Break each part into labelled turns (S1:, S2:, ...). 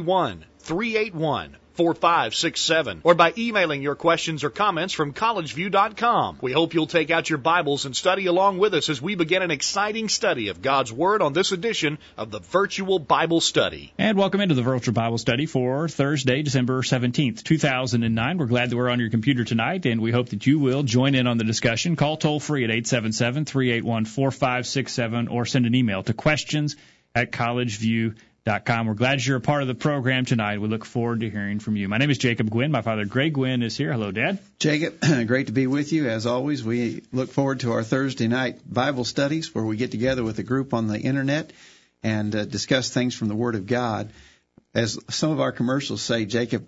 S1: 381 381 4567 or by emailing your questions or comments from collegeview.com. We hope you'll take out your Bibles and study along with us as we begin an exciting study of God's Word on this edition of the Virtual Bible Study.
S2: And welcome into the Virtual Bible Study for Thursday, December 17th, 2009. We're glad that we're on your computer tonight and we hope that you will join in on the discussion. Call toll free at 877 381 4567 or send an email to questions at collegeview.com Com. We're glad you're a part of the program tonight. We look forward to hearing from you. My name is Jacob Gwin. My father, Greg Gwin, is here. Hello, Dad.
S3: Jacob, great to be with you. As always, we look forward to our Thursday night Bible studies where we get together with a group on the internet and uh, discuss things from the Word of God. As some of our commercials say, Jacob,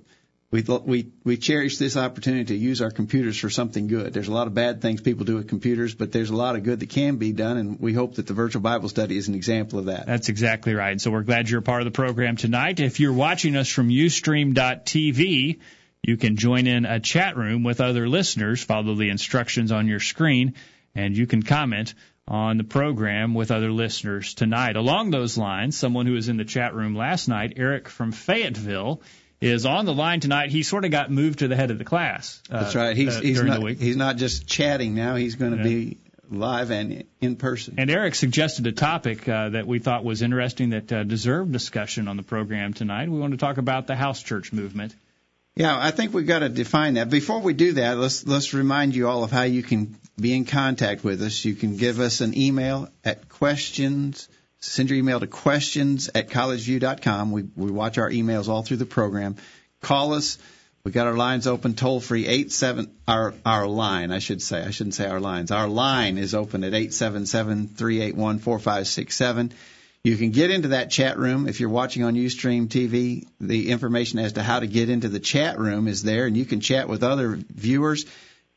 S3: we we we cherish this opportunity to use our computers for something good. There's a lot of bad things people do with computers, but there's a lot of good that can be done, and we hope that the virtual Bible study is an example of that.
S2: That's exactly right. So we're glad you're a part of the program tonight. If you're watching us from UStream.tv, you can join in a chat room with other listeners. Follow the instructions on your screen, and you can comment on the program with other listeners tonight. Along those lines, someone who was in the chat room last night, Eric from Fayetteville is on the line tonight. He sort of got moved to the head of the class.
S3: Uh, That's right. He's, uh, he's not he's not just chatting now. He's going to yeah. be live and in person.
S2: And Eric suggested a topic uh, that we thought was interesting that uh, deserved discussion on the program tonight. We want to talk about the house church movement.
S3: Yeah, I think we've got to define that. Before we do that, let's let's remind you all of how you can be in contact with us. You can give us an email at questions Send your email to questions at collegeview.com. We, we watch our emails all through the program. Call us. We got our lines open toll free eight seven our our line I should say I shouldn't say our lines our line is open at eight seven seven three eight one four five six seven. You can get into that chat room if you're watching on UStream TV. The information as to how to get into the chat room is there, and you can chat with other viewers.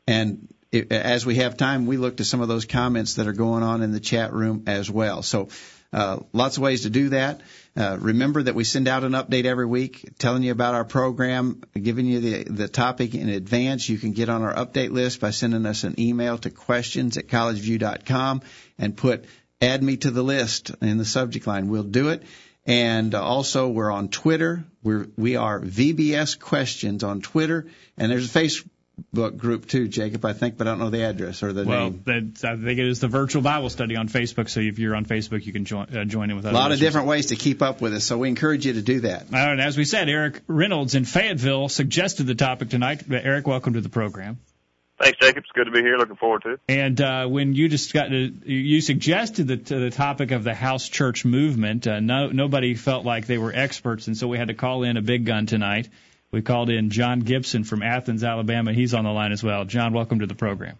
S3: And as we have time, we look to some of those comments that are going on in the chat room as well. So uh, lots of ways to do that. Uh, remember that we send out an update every week telling you about our program, giving you the, the topic in advance. You can get on our update list by sending us an email to questions at collegeview.com and put add me to the list in the subject line. We'll do it. And also, we're on Twitter. We're, we are VBS Questions on Twitter. And there's a face, book group too, Jacob, I think, but I don't know the address or the
S2: well,
S3: name.
S2: Well, I think it is the virtual Bible study on Facebook. So if you're on Facebook, you can join uh, join in with
S3: us.
S2: A
S3: lot
S2: listeners.
S3: of different ways to keep up with us, so we encourage you to do that.
S2: Uh, and as we said, Eric Reynolds in Fayetteville suggested the topic tonight. Eric, welcome to the program.
S4: Thanks, Jacob. It's good to be here. Looking forward to it.
S2: And uh, when you just got to, you suggested the, the topic of the house church movement, uh, no, nobody felt like they were experts, and so we had to call in a big gun tonight. We called in John Gibson from Athens, Alabama. He's on the line as well. John, welcome to the program.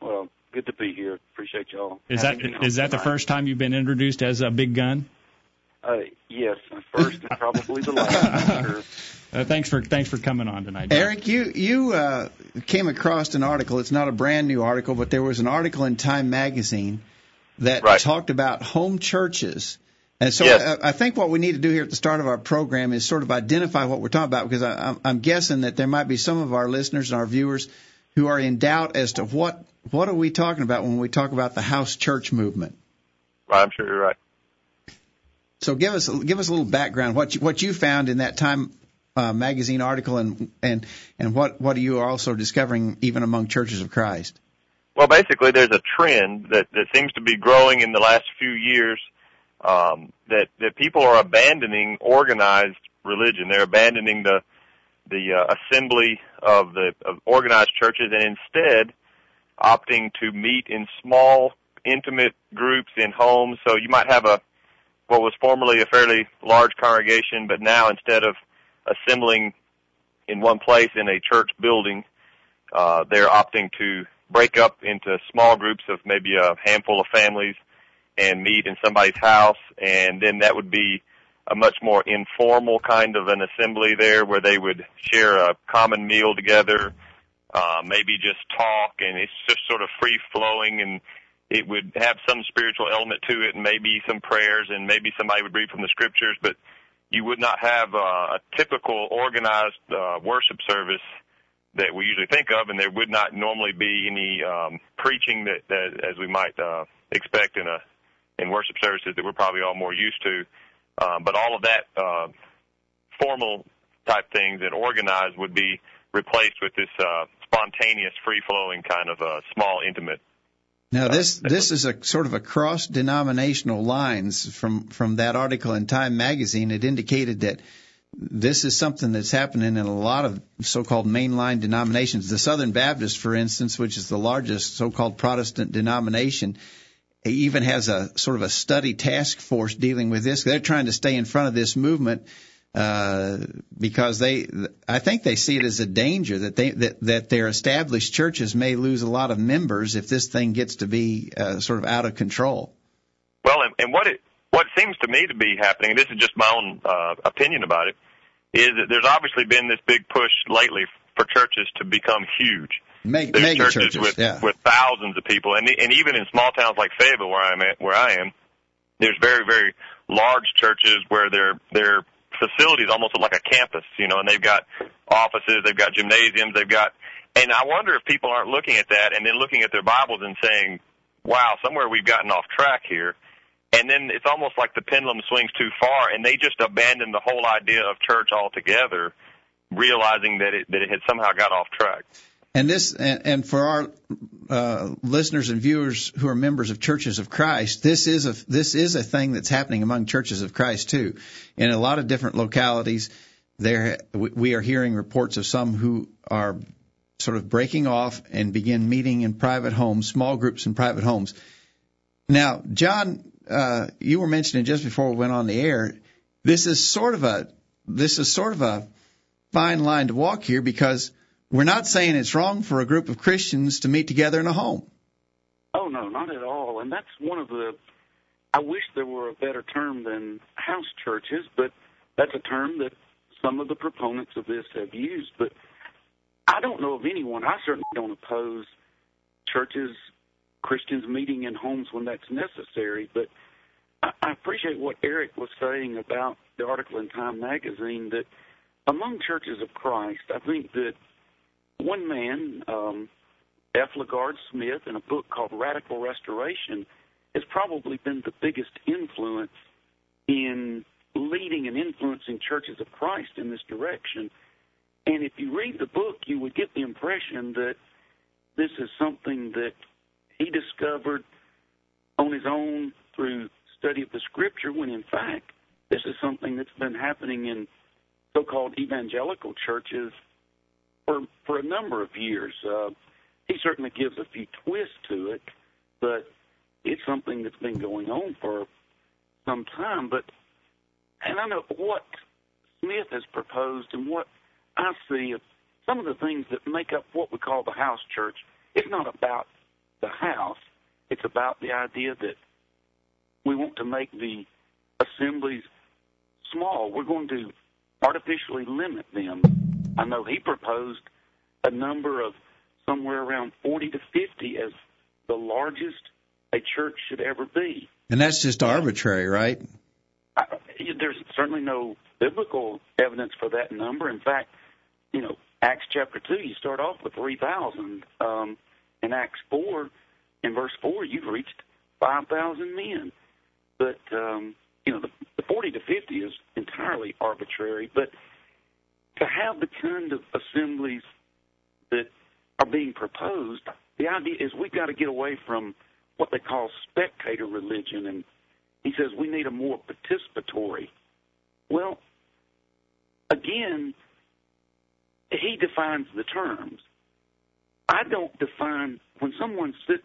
S5: Well, good to be here. Appreciate y'all.
S2: Is that is that the first time you've been introduced as a big gun?
S5: Uh, yes, first and probably the last. sure.
S2: Uh, thanks for thanks for coming on tonight,
S3: John. Eric. You you uh, came across an article. It's not a brand new article, but there was an article in Time Magazine that
S4: right.
S3: talked about home churches and so
S4: yes.
S3: I, I, think what we need to do here at the start of our program is sort of identify what we're talking about because I, I'm guessing that there might be some of our listeners and our viewers who are in doubt as to what what are we talking about when we talk about the house church movement.
S4: I'm sure you're right.
S3: So give us give us a little background what you, what you found in that Time uh, magazine article and and and what what are you also discovering even among churches of Christ.
S4: Well, basically, there's a trend that that seems to be growing in the last few years um, that that people are abandoning organized religion. They're abandoning the the uh, assembly of the of organized churches and instead opting to meet in small, intimate groups in homes. So you might have a what was formerly a fairly large congregation, but now instead of assembling in one place in a church building, uh, they're opting to break up into small groups of maybe a handful of families and meet in somebody's house, and then that would be a much more informal kind of an assembly there where they would share a common meal together, uh, maybe just talk and it's just sort of free flowing and it would have some spiritual element to it and maybe some prayers and maybe somebody would read from the scriptures, but you would not have uh, a typical organized uh, worship service that we usually think of, and there would not normally be any um, preaching that, that, as we might uh, expect in a in worship services that we're probably all more used to. Um, but all of that uh, formal type things and organized would be replaced with this uh, spontaneous, free flowing kind of uh, small, intimate.
S3: Now this this is a sort of a cross denominational lines from from that article in Time magazine. It indicated that this is something that's happening in a lot of so-called mainline denominations. The Southern Baptist, for instance, which is the largest so-called Protestant denomination, even has a sort of a study task force dealing with this. They're trying to stay in front of this movement uh, because they, I think they see it as a danger that they that that their established churches may lose a lot of members if this thing gets to be uh, sort of out of control.
S4: Well, and, and what it what seems to me to be happening, and this is just my own uh, opinion about it, is that there's obviously been this big push lately for churches to become huge.
S3: Meg,
S4: there's
S3: mega
S4: churches,
S3: churches,
S4: with
S3: yeah.
S4: with thousands of people, and and even in small towns like Fayetteville, where I'm at, where I am, there's very very large churches where their their facilities almost look like a campus, you know, and they've got offices, they've got gymnasiums, they've got, and I wonder if people aren't looking at that and then looking at their Bibles and saying, wow, somewhere we've gotten off track here. And then it's almost like the pendulum swings too far and they just abandon the whole idea of church altogether, realizing that it, that it had somehow got off track.
S3: And this, and, and for our uh, listeners and viewers who are members of Churches of Christ, this is a this is a thing that's happening among Churches of Christ too. In a lot of different localities, there we are hearing reports of some who are sort of breaking off and begin meeting in private homes, small groups in private homes. Now, John, uh, you were mentioning just before we went on the air, this is sort of a this is sort of a fine line to walk here because we're not saying it's wrong for a group of Christians to meet together in a home.
S5: Oh no, not at all. And that's one of the. I wish there were a better term than house churches, but that's a term that some of the proponents of this have used. But I don't know of anyone. I certainly don't oppose churches, Christians meeting in homes when that's necessary. But I, appreciate what Eric was saying about the article in Time magazine that among churches of Christ, I think that one man, um, F. LaGard Smith, in a book called Radical Restoration, has probably been the biggest influence in leading and influencing churches of Christ in this direction. And if you read the book, you would get the impression that this is something that he discovered on his own through study of the scripture, when in fact, this is something that's been happening in so called evangelical churches for for a number of years. Uh, he certainly gives a few twists to it, but it's something that's been going on for some time. But and I know what Smith has proposed and what I see of some of the things that make up what we call the house church. It's not about the house. It's about the idea that we want to make the assemblies small. We're going to artificially limit them I know he proposed a number of somewhere around 40 to 50 as the largest a church should ever be.
S3: And that's just arbitrary, right?
S5: I, there's certainly no biblical evidence for that number. In fact, you know, Acts chapter 2, you start off with 3,000. Um, in Acts 4, in verse 4, you've reached 5,000 men. But, um, you know, the, the 40 to 50 is entirely arbitrary. But to have the kind of assemblies that are being proposed, the idea is we've got to get away from what they call spectator religion. And he says we need a more participatory. Well, again, he defines the terms. I don't define when someone sits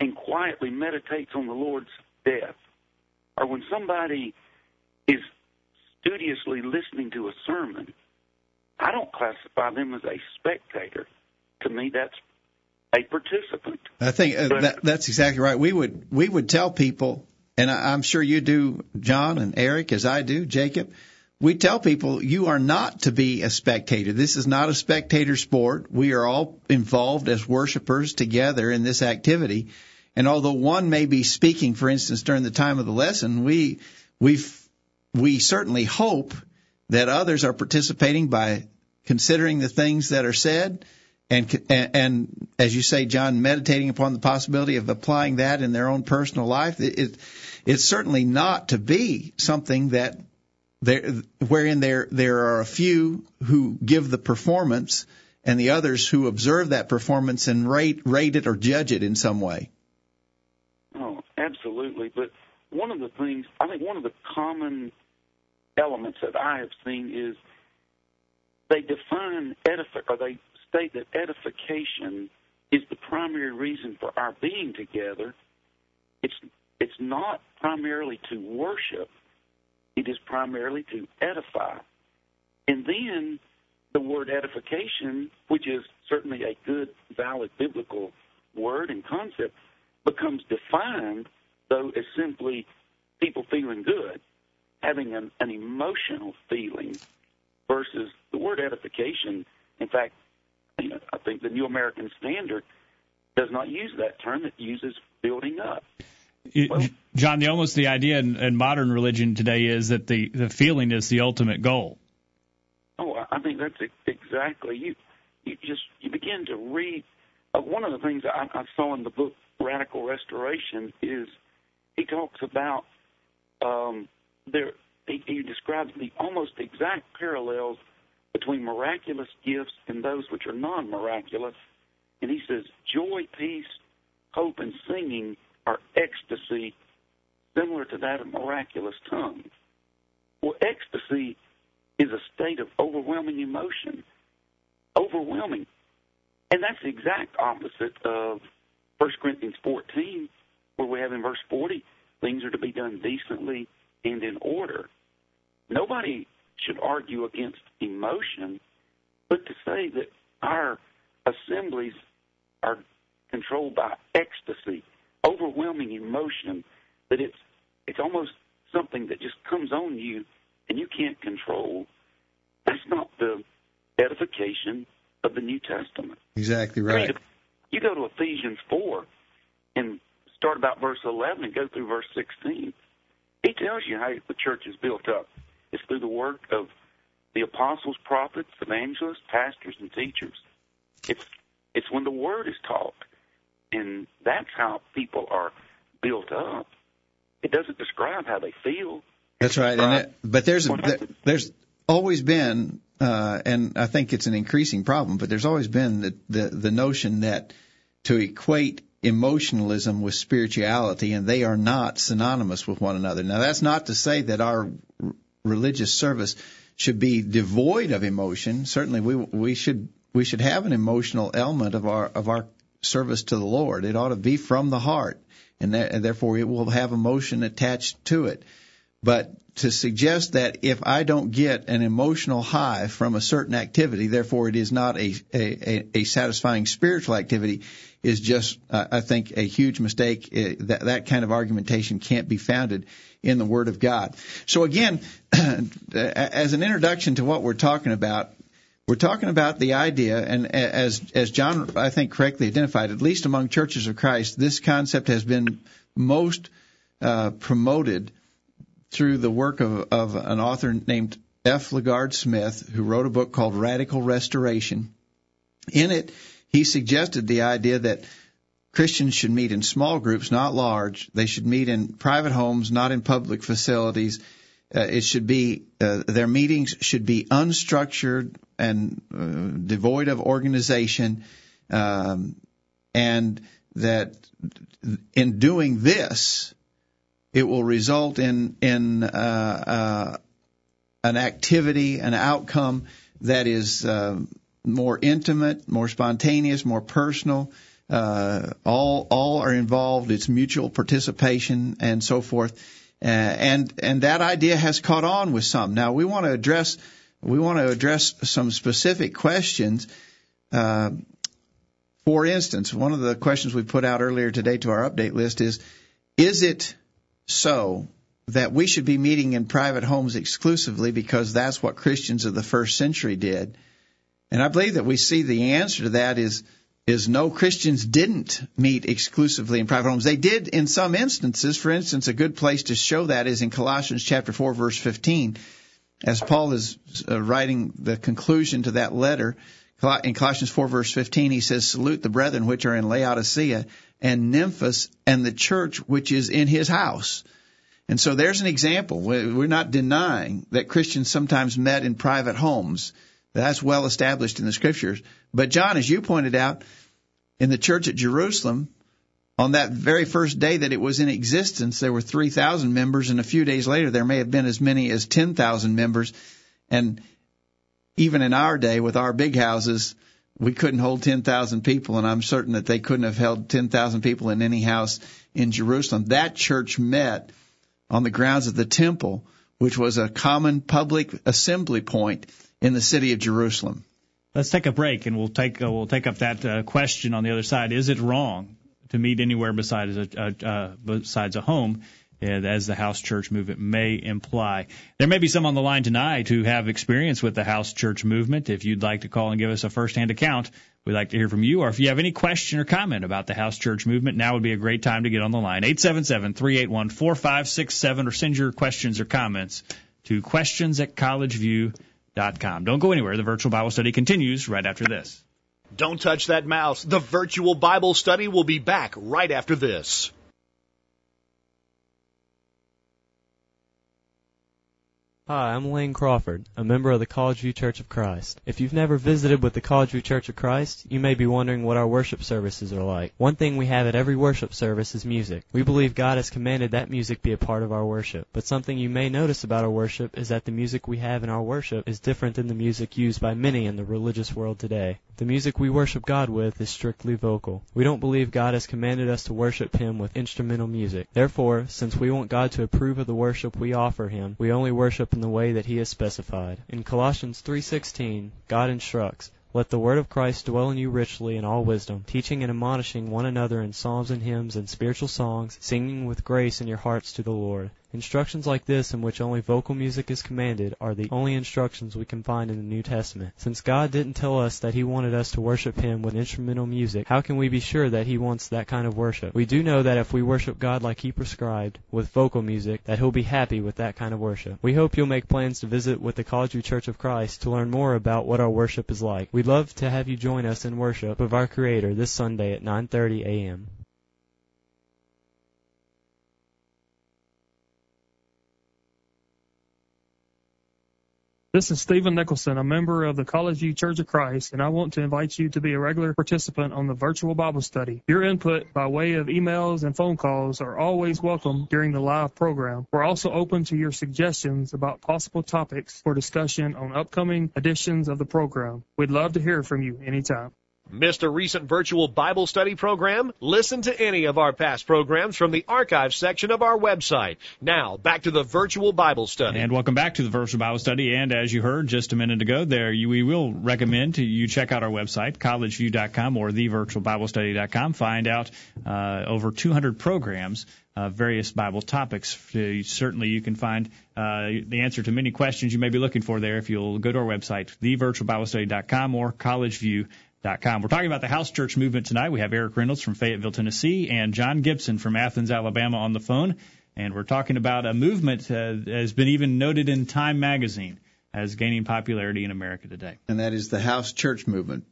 S5: and quietly meditates on the Lord's death, or when somebody is studiously listening to a sermon. I don't classify them as a spectator. To me, that's a participant.
S3: I think uh, that, that's exactly right. We would we would tell people and I'm sure you do, John and Eric, as I do, Jacob, we tell people you are not to be a spectator. This is not a spectator sport. We are all involved as worshipers together in this activity. And although one may be speaking, for instance, during the time of the lesson, we we we certainly hope that others are participating by considering the things that are said and and as you say, John, meditating upon the possibility of applying that in their own personal life. It, it it's certainly not to be something that there, wherein there there are a few who give the performance and the others who observe that performance and rate rate it or judge it in some way.
S5: Oh, absolutely. But one of the things I think one of the common elements that I have seen is they define edify or they state that edification is the primary reason for our being together. It's it's not primarily to worship it is primarily to edify. And then the word edification, which is certainly a good, valid biblical word and concept, becomes defined, though, as simply people feeling good, having an, an emotional feeling, versus the word edification. In fact, you know, I think the New American Standard does not use that term; it uses building up.
S2: It, John, the almost the idea in, in, modern religion today is that the the feeling is the ultimate goal.
S5: Oh, I think that's exactly you. You just you begin to read. Uh, one of the things I, I saw in the book Radical Restoration is he talks about um, there. He, he describes the almost exact parallels between miraculous gifts and those which are non-miraculous, and he says joy, peace, hope, and singing are ecstasy similar to that of miraculous tongues. Well, ecstasy is a state of overwhelming emotion. Overwhelming. And that's the exact opposite of 1 Corinthians 14, where we have in verse 40, things are to be done decently and in order. Nobody should argue against emotion, but to say that our assemblies are controlled by ecstasy overwhelming emotion that it's it's almost something that just comes on you and you can't control. That's not the edification of the New Testament.
S3: Exactly right.
S5: You go to Ephesians four and start about verse eleven and go through verse sixteen. He tells you how the church is built up. It's through the work of the apostles, prophets, evangelists, pastors, and teachers. It's it's when the word is taught and that's how people are built up. It doesn't describe how they feel.
S3: That's right. It, but there's a, there's always been, uh, and I think it's an increasing problem. But there's always been the the, the notion that to equate emotionalism with spirituality, and they are not synonymous with one another. Now, that's not to say that our religious service should be devoid of emotion. Certainly, we we should we should have an emotional element of our of our service to the Lord. It ought to be from the heart, and, that, and therefore it will have emotion attached to it. But to suggest that if I don't get an emotional high from a certain activity, therefore it is not a, a, a satisfying spiritual activity, is just, uh, I think, a huge mistake. That, that kind of argumentation can't be founded in the Word of God. So again, as an introduction to what we're talking about, we're talking about the idea, and as as John I think correctly identified, at least among churches of Christ, this concept has been most uh, promoted through the work of, of an author named F. LaGard Smith, who wrote a book called Radical Restoration. In it, he suggested the idea that Christians should meet in small groups, not large. They should meet in private homes, not in public facilities. Uh, it should be uh, their meetings should be unstructured, and uh, devoid of organization, um, and that in doing this, it will result in in uh, uh, an activity, an outcome that is uh, more intimate, more spontaneous, more personal. Uh, all all are involved. It's mutual participation and so forth. Uh, and and that idea has caught on with some. Now we want to address we want to address some specific questions. Uh, for instance, one of the questions we put out earlier today to our update list is, is it so that we should be meeting in private homes exclusively because that's what Christians of the first century did. And I believe that we see the answer to that is is no Christians didn't meet exclusively in private homes. They did in some instances. For instance, a good place to show that is in Colossians chapter 4 verse 15. As Paul is uh, writing the conclusion to that letter, in Colossians 4 verse 15, he says, salute the brethren which are in Laodicea and Nymphas and the church which is in his house. And so there's an example. We're not denying that Christians sometimes met in private homes. That's well established in the scriptures. But John, as you pointed out, in the church at Jerusalem, on that very first day that it was in existence, there were 3,000 members, and a few days later, there may have been as many as 10,000 members. And even in our day, with our big houses, we couldn't hold 10,000 people, and I'm certain that they couldn't have held 10,000 people in any house in Jerusalem. That church met on the grounds of the temple, which was a common public assembly point in the city of Jerusalem.
S2: Let's take a break, and we'll take uh, we'll take up that uh, question on the other side. Is it wrong to meet anywhere besides a, uh, besides a home? Uh, as the house church movement may imply. There may be some on the line tonight who have experience with the house church movement. If you'd like to call and give us a firsthand account, we'd like to hear from you. Or if you have any question or comment about the house church movement, now would be a great time to get on the line. 877-381-4567 or send your questions or comments to questions at collegeview.com com. Don't go anywhere. The virtual Bible study continues right after this.
S1: Don't touch that mouse. The virtual Bible study will be back right after this.
S6: Hi, I'm Lane Crawford, a member of the College View Church of Christ. If you've never visited with the College View Church of Christ, you may be wondering what our worship services are like. One thing we have at every worship service is music. We believe God has commanded that music be a part of our worship. But something you may notice about our worship is that the music we have in our worship is different than the music used by many in the religious world today. The music we worship God with is strictly vocal. We don't believe God has commanded us to worship Him with instrumental music. Therefore, since we want God to approve of the worship we offer Him, we only worship in the way that He has specified. In Colossians 3:16, God instructs, let the word of Christ dwell in you richly in all wisdom, teaching and admonishing one another in psalms and hymns and spiritual songs, singing with grace in your hearts to the Lord. Instructions like this, in which only vocal music is commanded, are the only instructions we can find in the New Testament. Since God didn't tell us that He wanted us to worship Him with instrumental music, how can we be sure that He wants that kind of worship? We do know that if we worship God like He prescribed, with vocal music, that He'll be happy with that kind of worship. We hope you'll make plans to visit with the College View Church of Christ to learn more about what our worship is like. We'd love to have you join us in worship of our Creator this Sunday at 9:30 a.m.
S7: This is Stephen Nicholson, a member of the College View Church of Christ, and I want to invite you to be a regular participant on the virtual Bible study. Your input by way of emails and phone calls are always welcome during the live program. We're also open to your suggestions about possible topics for discussion on upcoming editions of the program. We'd love to hear from you anytime.
S1: Missed a recent virtual Bible study program? Listen to any of our past programs from the archive section of our website. Now, back to the virtual Bible study.
S2: And welcome back to the virtual Bible study. And as you heard just a minute ago, there you, we will recommend you check out our website, collegeview.com or thevirtualbiblestudy.com. Find out uh, over 200 programs various Bible topics. Uh, certainly, you can find uh, the answer to many questions you may be looking for there if you'll go to our website, thevirtualbiblestudy.com or collegeview.com. We're talking about the house church movement tonight. We have Eric Reynolds from Fayetteville, Tennessee, and John Gibson from Athens, Alabama on the phone. And we're talking about a movement uh, that has been even noted in Time magazine as gaining popularity in America today.
S3: And that is the house church movement.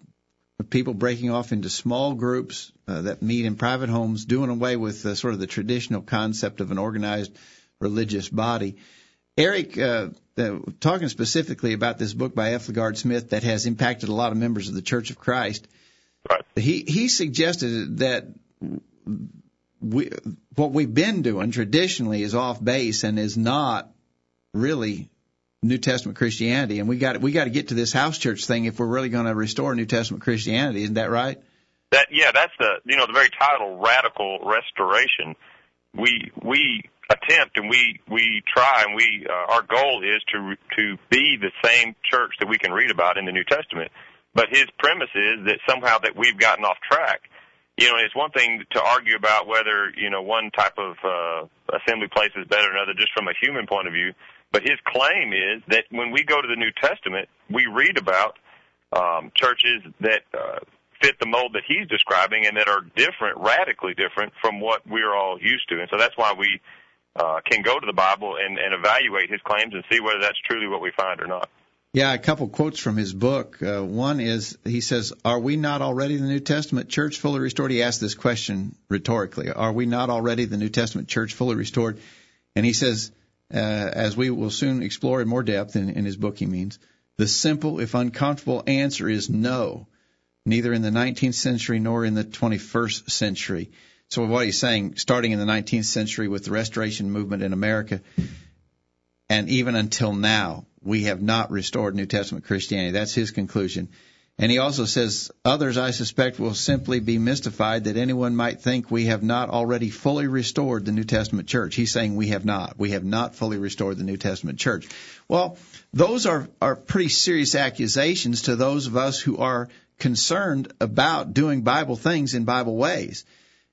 S3: Of people breaking off into small groups uh, that meet in private homes, doing away with uh, sort of the traditional concept of an organized religious body. Eric, uh, uh, talking specifically about this book by F. LaGard Smith that has impacted a lot of members of the Church of Christ,
S4: right.
S3: he he suggested that we, what we've been doing traditionally is off base and is not really New Testament Christianity, and we got we got to get to this house church thing if we're really going to restore New Testament Christianity. Isn't that right?
S4: That yeah, that's the you know the very title, radical restoration. We we attempt and we we try and we uh, our goal is to to be the same church that we can read about in the New Testament. But his premise is that somehow that we've gotten off track. you know, it's one thing to argue about whether, you know, one type of uh, assembly place is better than another just from a human point of view. But his claim is that when we go to the New Testament, we read about um, churches that uh, fit the mold that he's describing and that are different, radically different from what we're all used to. And so that's why we uh, can go to the Bible and, and evaluate his claims and see whether that's truly what we find or not.
S3: Yeah, a couple quotes from his book. Uh, one is he says, "Are we not already the New Testament church fully restored?" He asked this question rhetorically. Are we not already the New Testament church fully restored? And he says, uh, as we will soon explore in more depth in, in his book, he means the simple, if uncomfortable, answer is no. Neither in the 19th century nor in the 21st century. So what he's saying, starting in the 19th century with the Restoration movement in America, and even until now, we have not restored New Testament Christianity. That's his conclusion. And he also says, others, I suspect, will simply be mystified that anyone might think we have not already fully restored the New Testament church. He's saying we have not. We have not fully restored the New Testament church. Well, those are, are pretty serious accusations to those of us who are concerned about doing Bible things in Bible ways.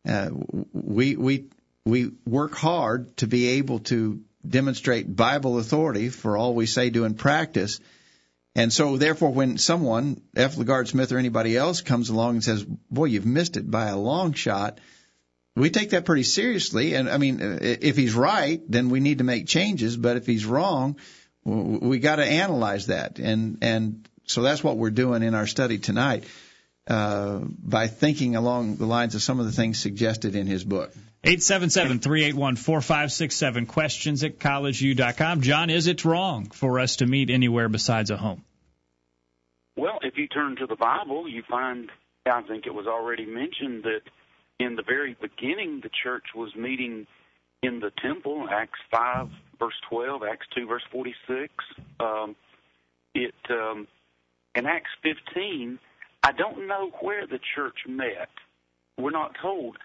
S3: Uh, we, we, we work hard to be able to demonstrate Bible authority for all we say, do, and practice. And so, therefore, when someone, F. LaGard Smith or anybody else, comes along and says, "Boy, you've missed it by a long shot," we take that pretty seriously. And I mean, if he's right, then we need to make changes. But if he's wrong, we got to analyze that. And and so that's what we're doing in our study tonight uh, by thinking along the lines of some of the things suggested in his book.
S2: 877-381-4567. Questions at collegeview.com. John, is it wrong for us to meet anywhere besides a home?
S5: Well, if you turn to the Bible, you find, I think it was already mentioned that in the very beginning, the church was meeting in the temple, Acts 5, verse 12, Acts 2, verse 46. Um, it, um, in Acts 15, I don't know where the church met. We're not told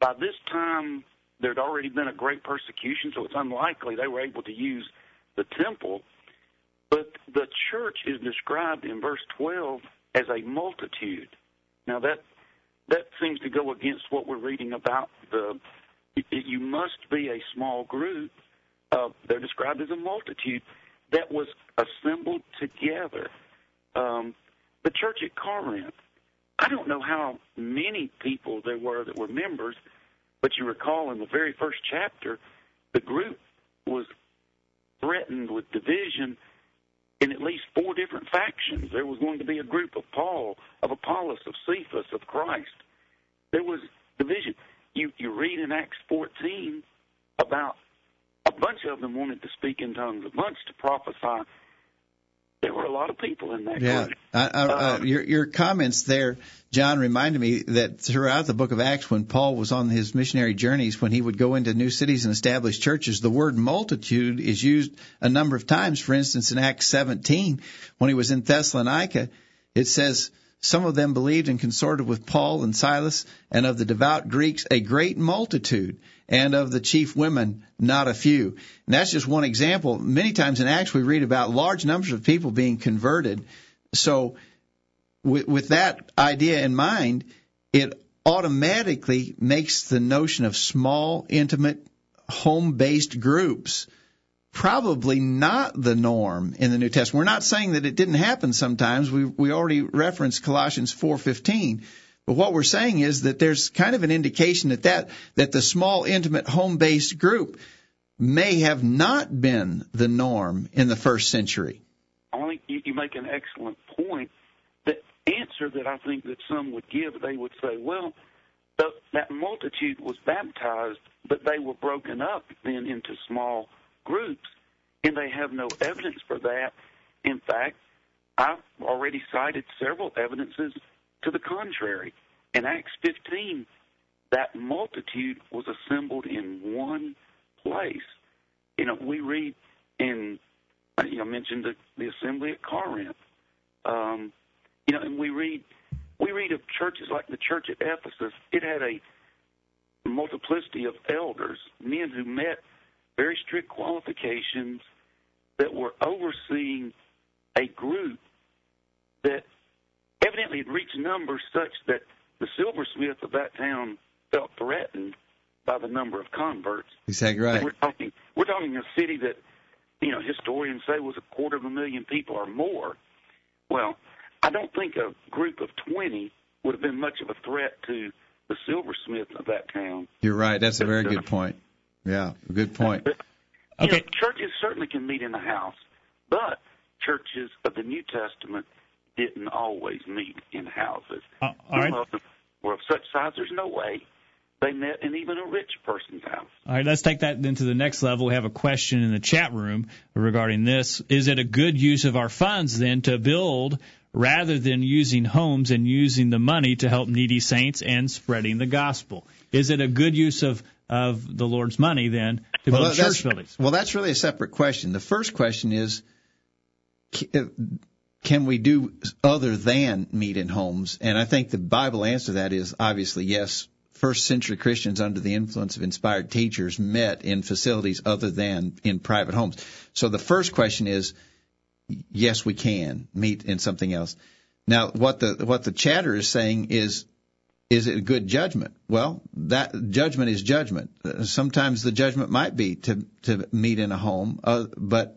S5: by this time, there'd already been a great persecution, so it's unlikely they were able to use the temple. But the church is described in verse 12 as a multitude. Now that that seems to go against what we're reading about the. You must be a small group. Uh, they're described as a multitude that was assembled together. Um, the church at Corinth I don't know how many people there were that were members, but you recall in the very first chapter, the group was threatened with division in at least four different factions. There was going to be a group of Paul, of Apollos, of Cephas, of Christ. There was division. You you read in Acts 14 about a bunch of them wanted to speak in tongues, a bunch to prophesy, there were a lot of people in that
S3: yeah.
S5: group.
S3: Uh, uh, um, your your comments there, John, reminded me that throughout the book of Acts, when Paul was on his missionary journeys, when he would go into new cities and establish churches, the word multitude is used a number of times. For instance, in Acts 17, when he was in Thessalonica, it says some of them believed and consorted with Paul and Silas, and of the devout Greeks a great multitude, and of the chief women not a few. And that's just one example. Many times in Acts we read about large numbers of people being converted. So with, with that idea in mind, it automatically makes the notion of small, intimate, home-based groups probably not the norm in the New Testament. We're not saying that it didn't happen sometimes. We we already referenced Colossians 4:15. But what we're saying is that there's kind of an indication that that, that the small, intimate, home-based group may have not been the norm in the first century.
S5: I think you make an excellent point. The answer that I think that some would give, they would say, well, the, that multitude was baptized, but they were broken up then into small groups, and they have no evidence for that. In fact, I've already cited several evidences to the contrary. In Acts 15, that multitude was assembled in one place. You know, we read in, you know, mentioned the, the assembly at Corinth. Um, you know, and we read we read of churches like the church at Ephesus. It had a multiplicity of elders, men who met very strict qualifications that were overseeing a group that evidently had reached numbers such that the silversmith of that town felt threatened by the number of converts.
S3: Exactly right.
S5: We're talking we're talking a city that you know historians say was a quarter of a million people or more. Well, I don't think a group of twenty would have been much of a threat to the silversmith of that town.
S3: You're right. That's a very uh, good point. Yeah, good point.
S5: But,
S2: Okay.
S5: know, churches certainly can meet in the house, but churches of the New Testament didn't always meet in houses.
S2: Uh, all right.
S5: Some of them were of such size there's no way they met in even a rich person's house.
S2: All right, let's take that then to the next level. We have a question in the chat room regarding this. Is it a good use of our funds then to build rather than using homes and using the money to help needy saints and spreading the gospel? Is it a good use of, of the Lord's money then to build
S3: Well, that's,
S2: church buildings?
S3: well, that's really a separate question. The first question is, uh, can we do other than meet in homes? And I think the Bible answer to that is obviously yes. First century Christians under the influence of inspired teachers met in facilities other than in private homes. So the first question is, yes, we can meet in something else. Now, what the what the chatter is saying is, is it a good judgment? Well, that judgment is judgment. Sometimes the judgment might be to to meet in a home, uh, but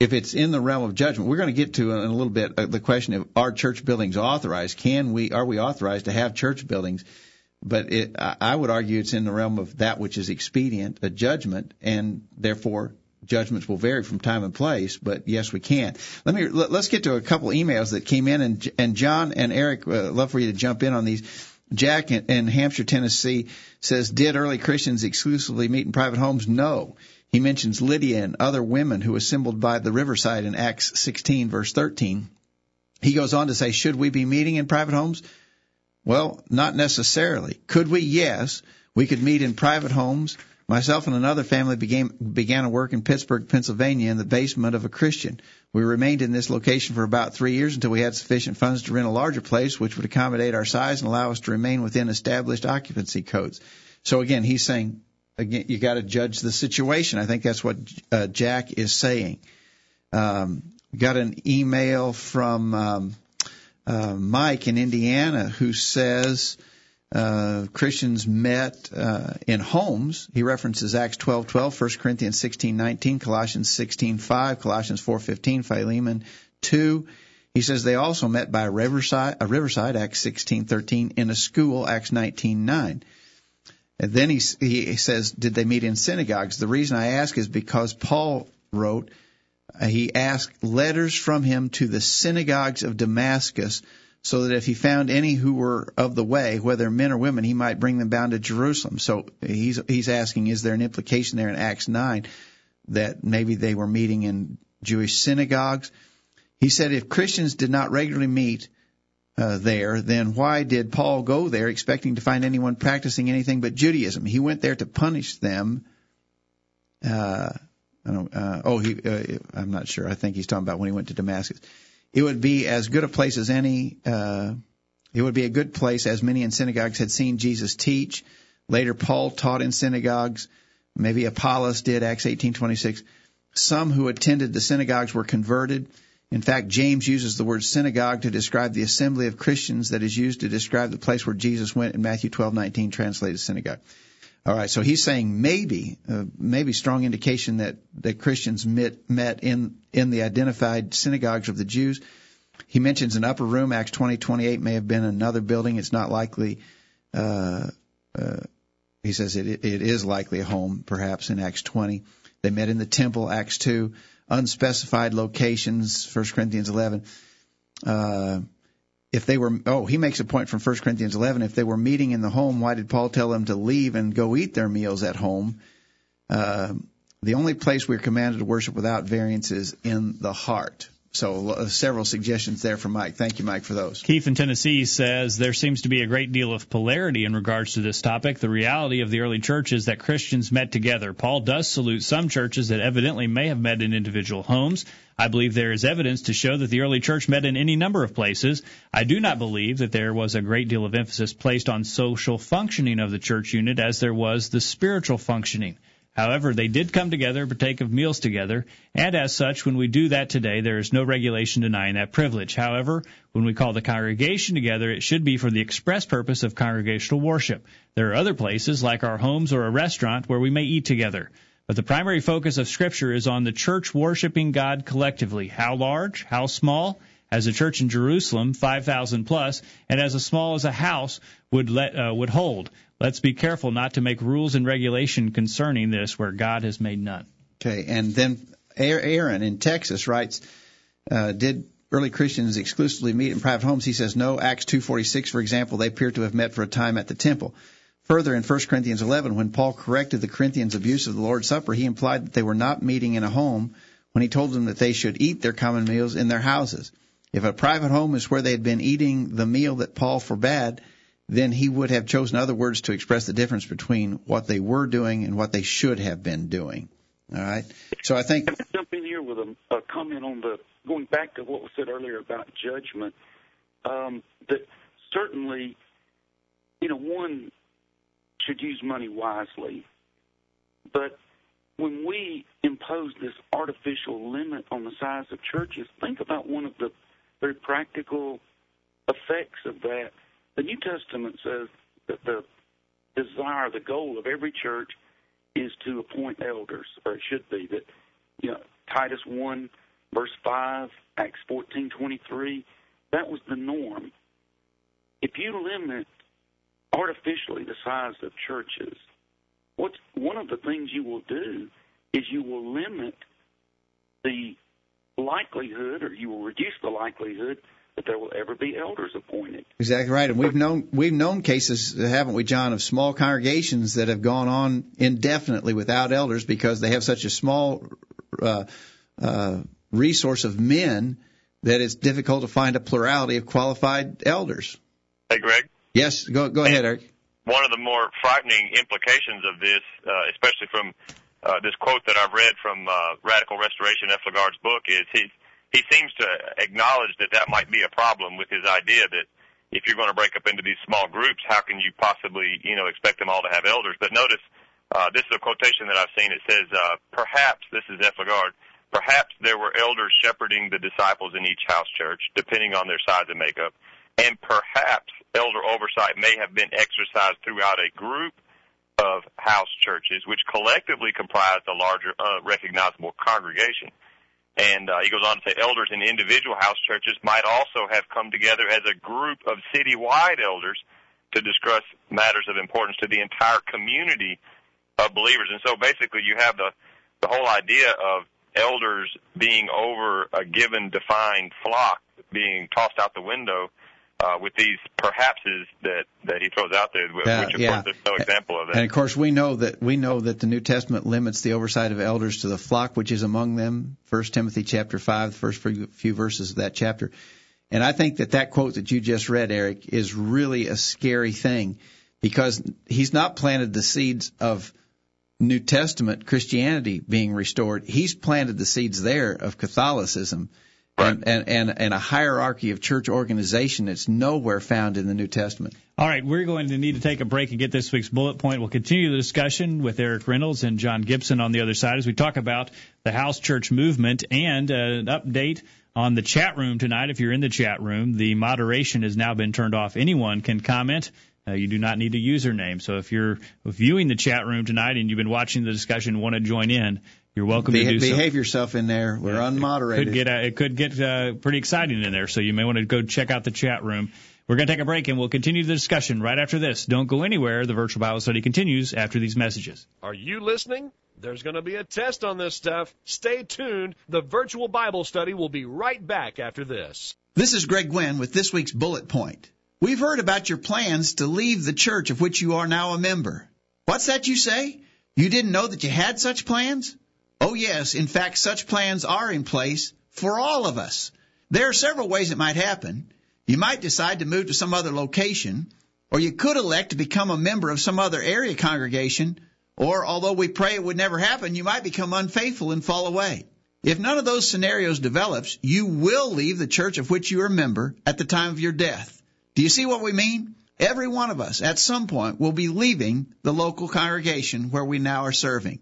S3: if it's in the realm of judgment, we're going to get to in a little bit uh, the question of are church buildings authorized? Can we are we authorized to have church buildings? But it, I would argue it's in the realm of that which is expedient, a judgment, and therefore judgments will vary from time and place. But yes, we can. Let me let, let's get to a couple emails that came in, and and John and Eric, uh, love for you to jump in on these. Jack in, in Hampshire, Tennessee says, did early Christians exclusively meet in private homes? No. He mentions Lydia and other women who assembled by the riverside in Acts 16 verse 13. He goes on to say, should we be meeting in private homes? Well, not necessarily. Could we? Yes. We could meet in private homes. Myself and another family began, began a work in Pittsburgh, Pennsylvania in the basement of a Christian. We remained in this location for about three years until we had sufficient funds to rent a larger place which would accommodate our size and allow us to remain within established occupancy codes. So again, he's saying, again, you got to judge the situation. I think that's what uh, Jack is saying. Um, got an email from um, uh, Mike in Indiana who says uh, Christians met uh, in homes. He references Acts 12:12, 1 Corinthians 16:19, Colossians 16:5, Colossians 4:15, Philemon 2. He says they also met by a riverside, a riverside Acts 16:13, in a school, Acts 19:9. And then he, he says, did they meet in synagogues? The reason I ask is because Paul wrote, uh, he asked letters from him to the synagogues of Damascus so that if he found any who were of the way, whether men or women, he might bring them bound to Jerusalem. So he's, he's asking, is there an implication there in Acts 9 that maybe they were meeting in Jewish synagogues? He said if Christians did not regularly meet uh, there, then why did Paul go there expecting to find anyone practicing anything but Judaism? He went there to punish them. Uh, I don't, uh, oh, he, uh, I'm not sure. I think he's talking about when he went to Damascus. It would be as good a place as any, uh, it would be a good place as many in synagogues had seen Jesus teach. Later, Paul taught in synagogues. Maybe Apollos did, Acts 18:26. Some who attended the synagogues were converted. In fact, James uses the word synagogue to describe the assembly of Christians that is used to describe the place where Jesus went in Matthew 12:19, translated synagogue. All right, so he's saying maybe, uh, maybe strong indication that that Christians met met in in the identified synagogues of the Jews. He mentions an upper room. Acts 20:28 may have been another building. It's not likely. Uh, uh, he says it it is likely a home, perhaps in Acts 20. They met in the temple. Acts 2 unspecified locations, 1 Corinthians 11. If they were, oh, he makes a point from 1 Corinthians 11. If they were meeting in the home, why did Paul tell them to leave and go eat their meals at home? Uh, the only place we're commanded to worship without variance is in the heart. So uh, several suggestions there from Mike. Thank you, Mike, for those.
S2: Keith in Tennessee says there seems to be a great deal of polarity in regards to this topic. The reality of the early church is that Christians met together. Paul does salute some churches that evidently may have met in individual homes. I believe there is evidence to show that the early church met in any number of places. I do not believe that there was a great deal of emphasis placed on social functioning of the church unit as there was the spiritual functioning. However, they did come together and partake of meals together, and as such, when we do that today, there is no regulation denying that privilege. However, when we call the congregation together, it should be for the express purpose of congregational worship. There are other places, like our homes or a restaurant, where we may eat together. But the primary focus of Scripture is on the church worshiping God collectively. How large? How small? As a church in Jerusalem, 5,000 plus, and as small as a house would let uh, would hold. Let's be careful not to make rules and regulation concerning this where God has made none.
S3: Okay, and then Aaron in Texas writes, uh, did early Christians exclusively meet in private homes? He says no. Acts 2:46, for example, they appear to have met for a time at the temple. Further, in 1 Corinthians 11, when Paul corrected the Corinthians' abuse of the Lord's Supper, he implied that they were not meeting in a home when he told them that they should eat their common meals in their houses. If a private home is where they had been eating the meal that Paul forbade, then he would have chosen other words to express the difference between what they were doing and what they should have been doing. All right. So I think.
S5: I jump in here with a, a comment on the going back to what was said earlier about judgment? Um, that certainly, you know, one should use money wisely, but when we impose this artificial limit on the size of churches, think about one of the very practical effects of that the New Testament says that the desire, the goal of every church is to appoint elders, or it should be that you know Titus one verse five, Acts fourteen twenty three, that was the norm. If you limit artificially the size of churches, what's one of the things you will do is you will limit the likelihood, or you will reduce the likelihood that there will ever be elders appointed.
S3: Exactly right, and we've known we've known cases, haven't we, John, of small congregations that have gone on indefinitely without elders because they have such a small uh, uh, resource of men that it's difficult to find a plurality of qualified elders.
S4: Hey, Greg.
S3: Yes, go go ahead, Eric.
S4: One of the more frightening implications of this, uh, especially from uh, this quote that I've read from uh, Radical Restoration F. LaGard's book, is he's he seems to acknowledge that that might be a problem with his idea that if you're going to break up into these small groups, how can you possibly, you know, expect them all to have elders? But notice, uh, this is a quotation that I've seen. It says, uh, perhaps, this is F. LaGard, perhaps there were elders shepherding the disciples in each house church, depending on their size and makeup, and perhaps elder oversight may have been exercised throughout a group of house churches, which collectively comprised a larger, uh, recognizable congregation. And uh, he goes on to say elders in individual house churches might also have come together as a group of citywide elders to discuss matters of importance to the entire community of believers. And so basically you have the, the whole idea of elders being over a given defined flock being tossed out the window uh, with these perhapses that that he throws out there, which of
S3: yeah.
S4: course there's no example of that.
S3: And of course we know that we know that the New Testament limits the oversight of elders to the flock which is among them. First Timothy chapter five, the first few verses of that chapter. And I think that that quote that you just read, Eric, is really a scary thing because he's not planted the seeds of New Testament Christianity being restored. He's planted the seeds there of Catholicism and, and, and, and a hierarchy of church organization that's nowhere found in the New Testament.
S2: All right, we're going to need to take a break and get this week's bullet point. We'll continue the discussion with Eric Reynolds and John Gibson on the other side as we talk about the house church movement and uh, an update on the chat room tonight. If you're in the chat room, the moderation has now been turned off. Anyone can comment. Uh, you do not need a username. So if you're viewing the chat room tonight and you've been watching the discussion and want to join in, you're welcome
S3: Be-
S2: to do
S3: behave
S2: so.
S3: yourself in there. We're
S2: Yeah,
S3: unmoderated.
S2: It could get uh, it could get uh, pretty exciting in there, so you may want to go check out the chat room. We're going to take a break and we'll continue the discussion right after this. Don't go anywhere. The virtual Bible study continues after these messages.
S1: Are you listening? There's going to be a test on this stuff. Stay tuned. The virtual Bible study will be right back after this.
S3: This is Greg Gwin with this week's bullet point. We've heard about your plans to leave the church of which you are now a member. What's that you say? You didn't know that you had such plans? Oh yes, in fact, such plans are in place for all of us. There are several ways it might happen. You might decide to move to some other location, or you could elect to become a member of some other area congregation, or although we pray it would never happen, you might become unfaithful and fall away. If none of those scenarios develops, you will leave the church of which you are a member at the time of your death. Do you see what we mean? Every one of us at some point will be leaving the local congregation where we now are serving.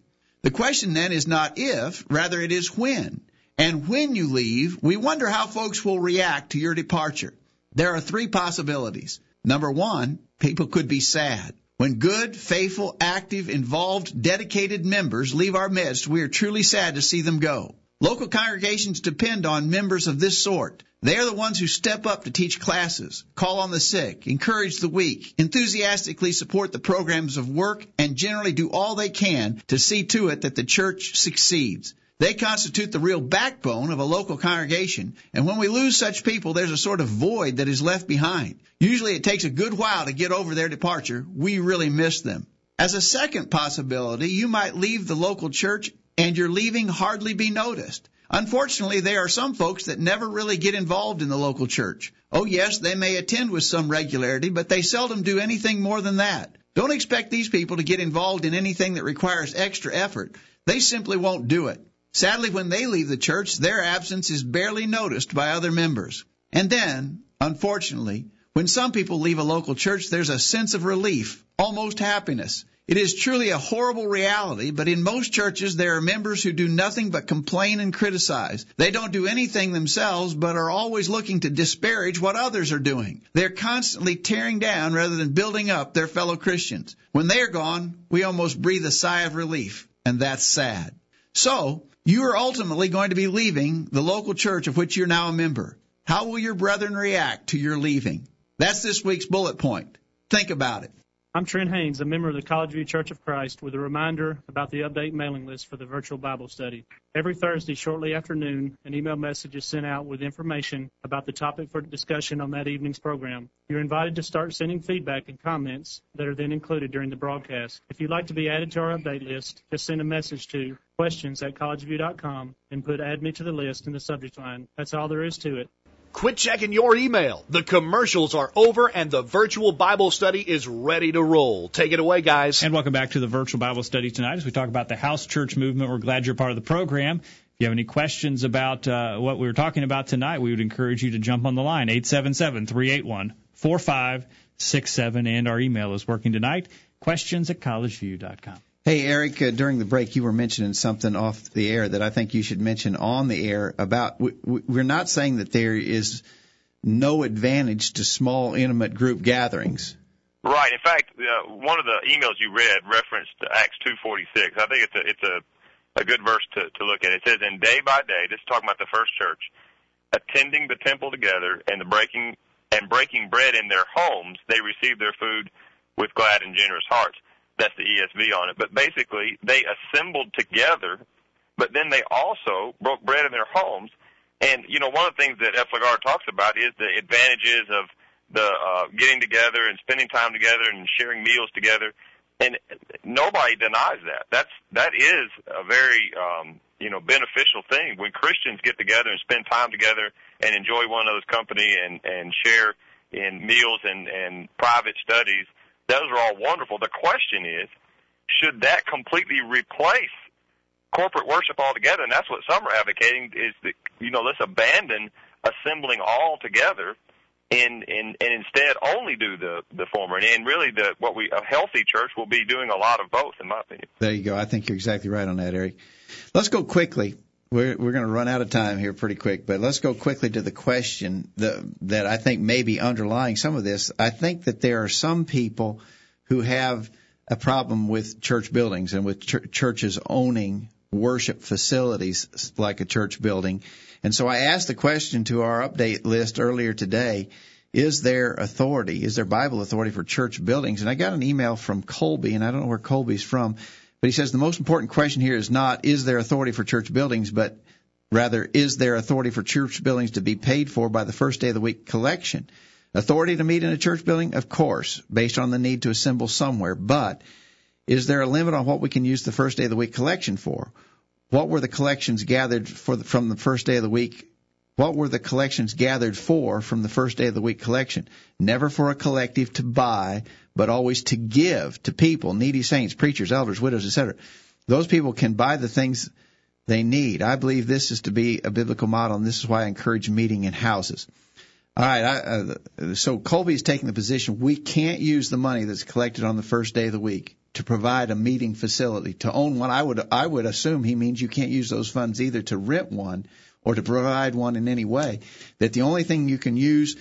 S3: The question then is not if, rather it is when. And when you leave, we wonder how folks will react to your departure. There are three possibilities. Number one, people could be sad. When good, faithful, active, involved, dedicated members leave our midst, we are truly sad to see them go. Local congregations depend on members of this sort. They are the ones who step up to teach classes, call on the sick, encourage the weak, enthusiastically support the programs of work, and generally do all they can to see to it that the church succeeds. They constitute the real backbone of a local congregation, and when we lose such people, there's a sort of void that is left behind. Usually it takes a good while to get over their departure. We really miss them. As a second possibility, you might leave the local church and your leaving hardly be noticed. Unfortunately, there are some folks that never really get involved in the local church. Oh yes, they may attend with some regularity, but they seldom do anything more than that. Don't expect these people to get involved in anything that requires extra effort. They simply won't do it. Sadly, when they leave the church, their absence is barely noticed by other members. And then, unfortunately, when some people leave a local church, there's a sense of relief, almost happiness. It is truly a horrible reality, but in most churches there are members who do nothing but complain and criticize. They don't do anything themselves, but are always looking to disparage what others are doing. They're constantly tearing down rather than building up their fellow Christians. When they are gone, we almost breathe a sigh of relief, and that's sad. So, you are ultimately going to be leaving the local church of which you're now a member. How will your brethren react to your leaving? That's this week's bullet point. Think about it.
S8: I'm Trent Haynes, a member of the College View Church of Christ, with a reminder about the update mailing list for the virtual Bible study. Every Thursday, shortly after noon, an email message is sent out with information about the topic for discussion on that evening's program. You're invited to start sending feedback and comments that are then included during the broadcast. If you'd like to be added to our update list, just send a message to questions at collegeview.com and put add me to the list in the subject line. That's all there is to it.
S1: Quit checking your email. The commercials are over and the virtual Bible study is ready to roll. Take it away, guys.
S2: And welcome back to the virtual Bible study tonight as we talk about the house church movement. We're glad you're part of the program. If you have any questions about uh, what we were talking about tonight, we would encourage you to jump on the line, 877 381 4567. And our email is working tonight, questions at collegeview.com.
S3: Hey, Eric, uh, during the break, you were mentioning something off the air that I think you should mention on the air about. We, we're not saying that there is no advantage to small, intimate group gatherings.
S4: Right. In fact, uh, one of the emails you read referenced Acts 2:46. I think it's a it's a a good verse to to look at. It says, "And day by day, this is talking about the first church, attending the temple together and the breaking and breaking bread in their homes, they received their food with glad and generous hearts." That's the ESV on it. But basically, they assembled together, but then they also broke bread in their homes. And you know, one of the things that F. LaGard talks about is the advantages of the uh, getting together and spending time together and sharing meals together. And nobody denies that. That's that is a very um, you know beneficial thing when Christians get together and spend time together and enjoy one another's company and and share in meals and and private studies those are all wonderful. The question is, should that completely replace corporate worship altogether? And that's what some are advocating is that, you know, let's abandon assembling all together and, and, and instead only do the, the former. And, and really the, what we, a healthy church will be doing a lot of both, in my opinion.
S3: There you go. I think you're exactly right on that, Eric. Let's go quickly. We're, we're going to run out of time here pretty quick, but let's go quickly to the question that, that I think may be underlying some of this. I think that there are some people who have a problem with church buildings and with ch- churches owning worship facilities like a church building. And so I asked the question to our update list earlier today, is there authority, is there Bible authority for church buildings? And I got an email from Colby, and I don't know where Colby's from, but he says the most important question here is not is there authority for church buildings, but rather is there authority for church buildings to be paid for by the first day of the week collection? Authority to meet in a church building? Of course, based on the need to assemble somewhere, but is there a limit on what we can use the first day of the week collection for? What were the collections gathered for the, from the first day of the week? What were the collections gathered for from the first day of the week collection? Never for a collective to buy, but always to give to people, needy saints, preachers, elders, widows, etc. Those people can buy the things they need. I believe this is to be a biblical model, and this is why I encourage meeting in houses. All right. I, uh, so Colby's taking the position we can't use the money that's collected on the first day of the week to provide a meeting facility. To own one, I would I would assume he means you can't use those funds either to rent one or to provide one in any way. That the only thing you can use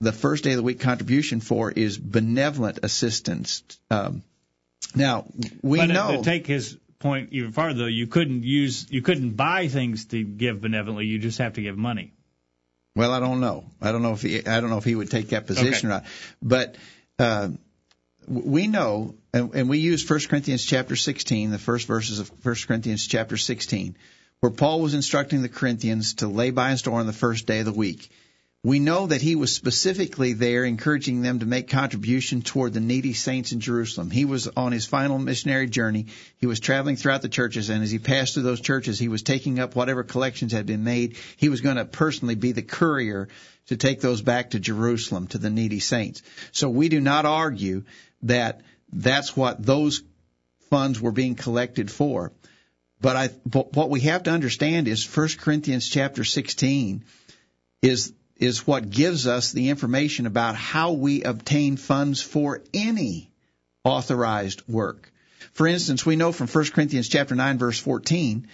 S3: the first day of the week contribution for is benevolent assistance. Um, now we
S2: but
S3: know
S2: to take his point even farther, though, you couldn't use you couldn't buy things to give benevolently. You just have to give money.
S3: Well, I don't know. I don't know if he I don't know if he would take that position
S2: Okay.
S3: or not. But uh, we know, and, and we use 1 Corinthians chapter 16, the first verses of 1 Corinthians chapter 16, where Paul was instructing the Corinthians to lay by and store on the first day of the week. We know that he was specifically there encouraging them to make contribution toward the needy saints in Jerusalem. He was on his final missionary journey. He was traveling throughout the churches, and as he passed through those churches, he was taking up whatever collections had been made. He was going to personally be the courier to take those back to Jerusalem to the needy saints. So we do not argue that that's what those funds were being collected for. But I, but what we have to understand is 1 Corinthians chapter 16 is is what gives us the information about how we obtain funds for any authorized work. For instance, we know from 1 Corinthians chapter 9 verse 14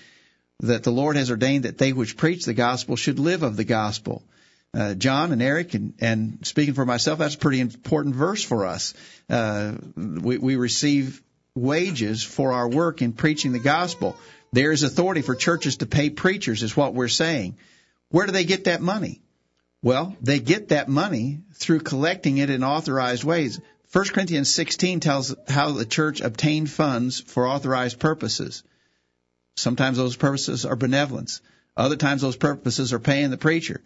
S3: that the Lord has ordained that they which preach the gospel should live of the gospel. Uh, John and Eric, and, and speaking for myself, that's a pretty important verse for us. Uh, we, we receive wages for our work in preaching the gospel. There is authority for churches to pay preachers, is what we're saying. Where do they get that money? Well, they get that money through collecting it in authorized ways. 1 Corinthians 16 tells how the church obtained funds for authorized purposes. Sometimes those purposes are benevolence. Other times those purposes are paying the preacher.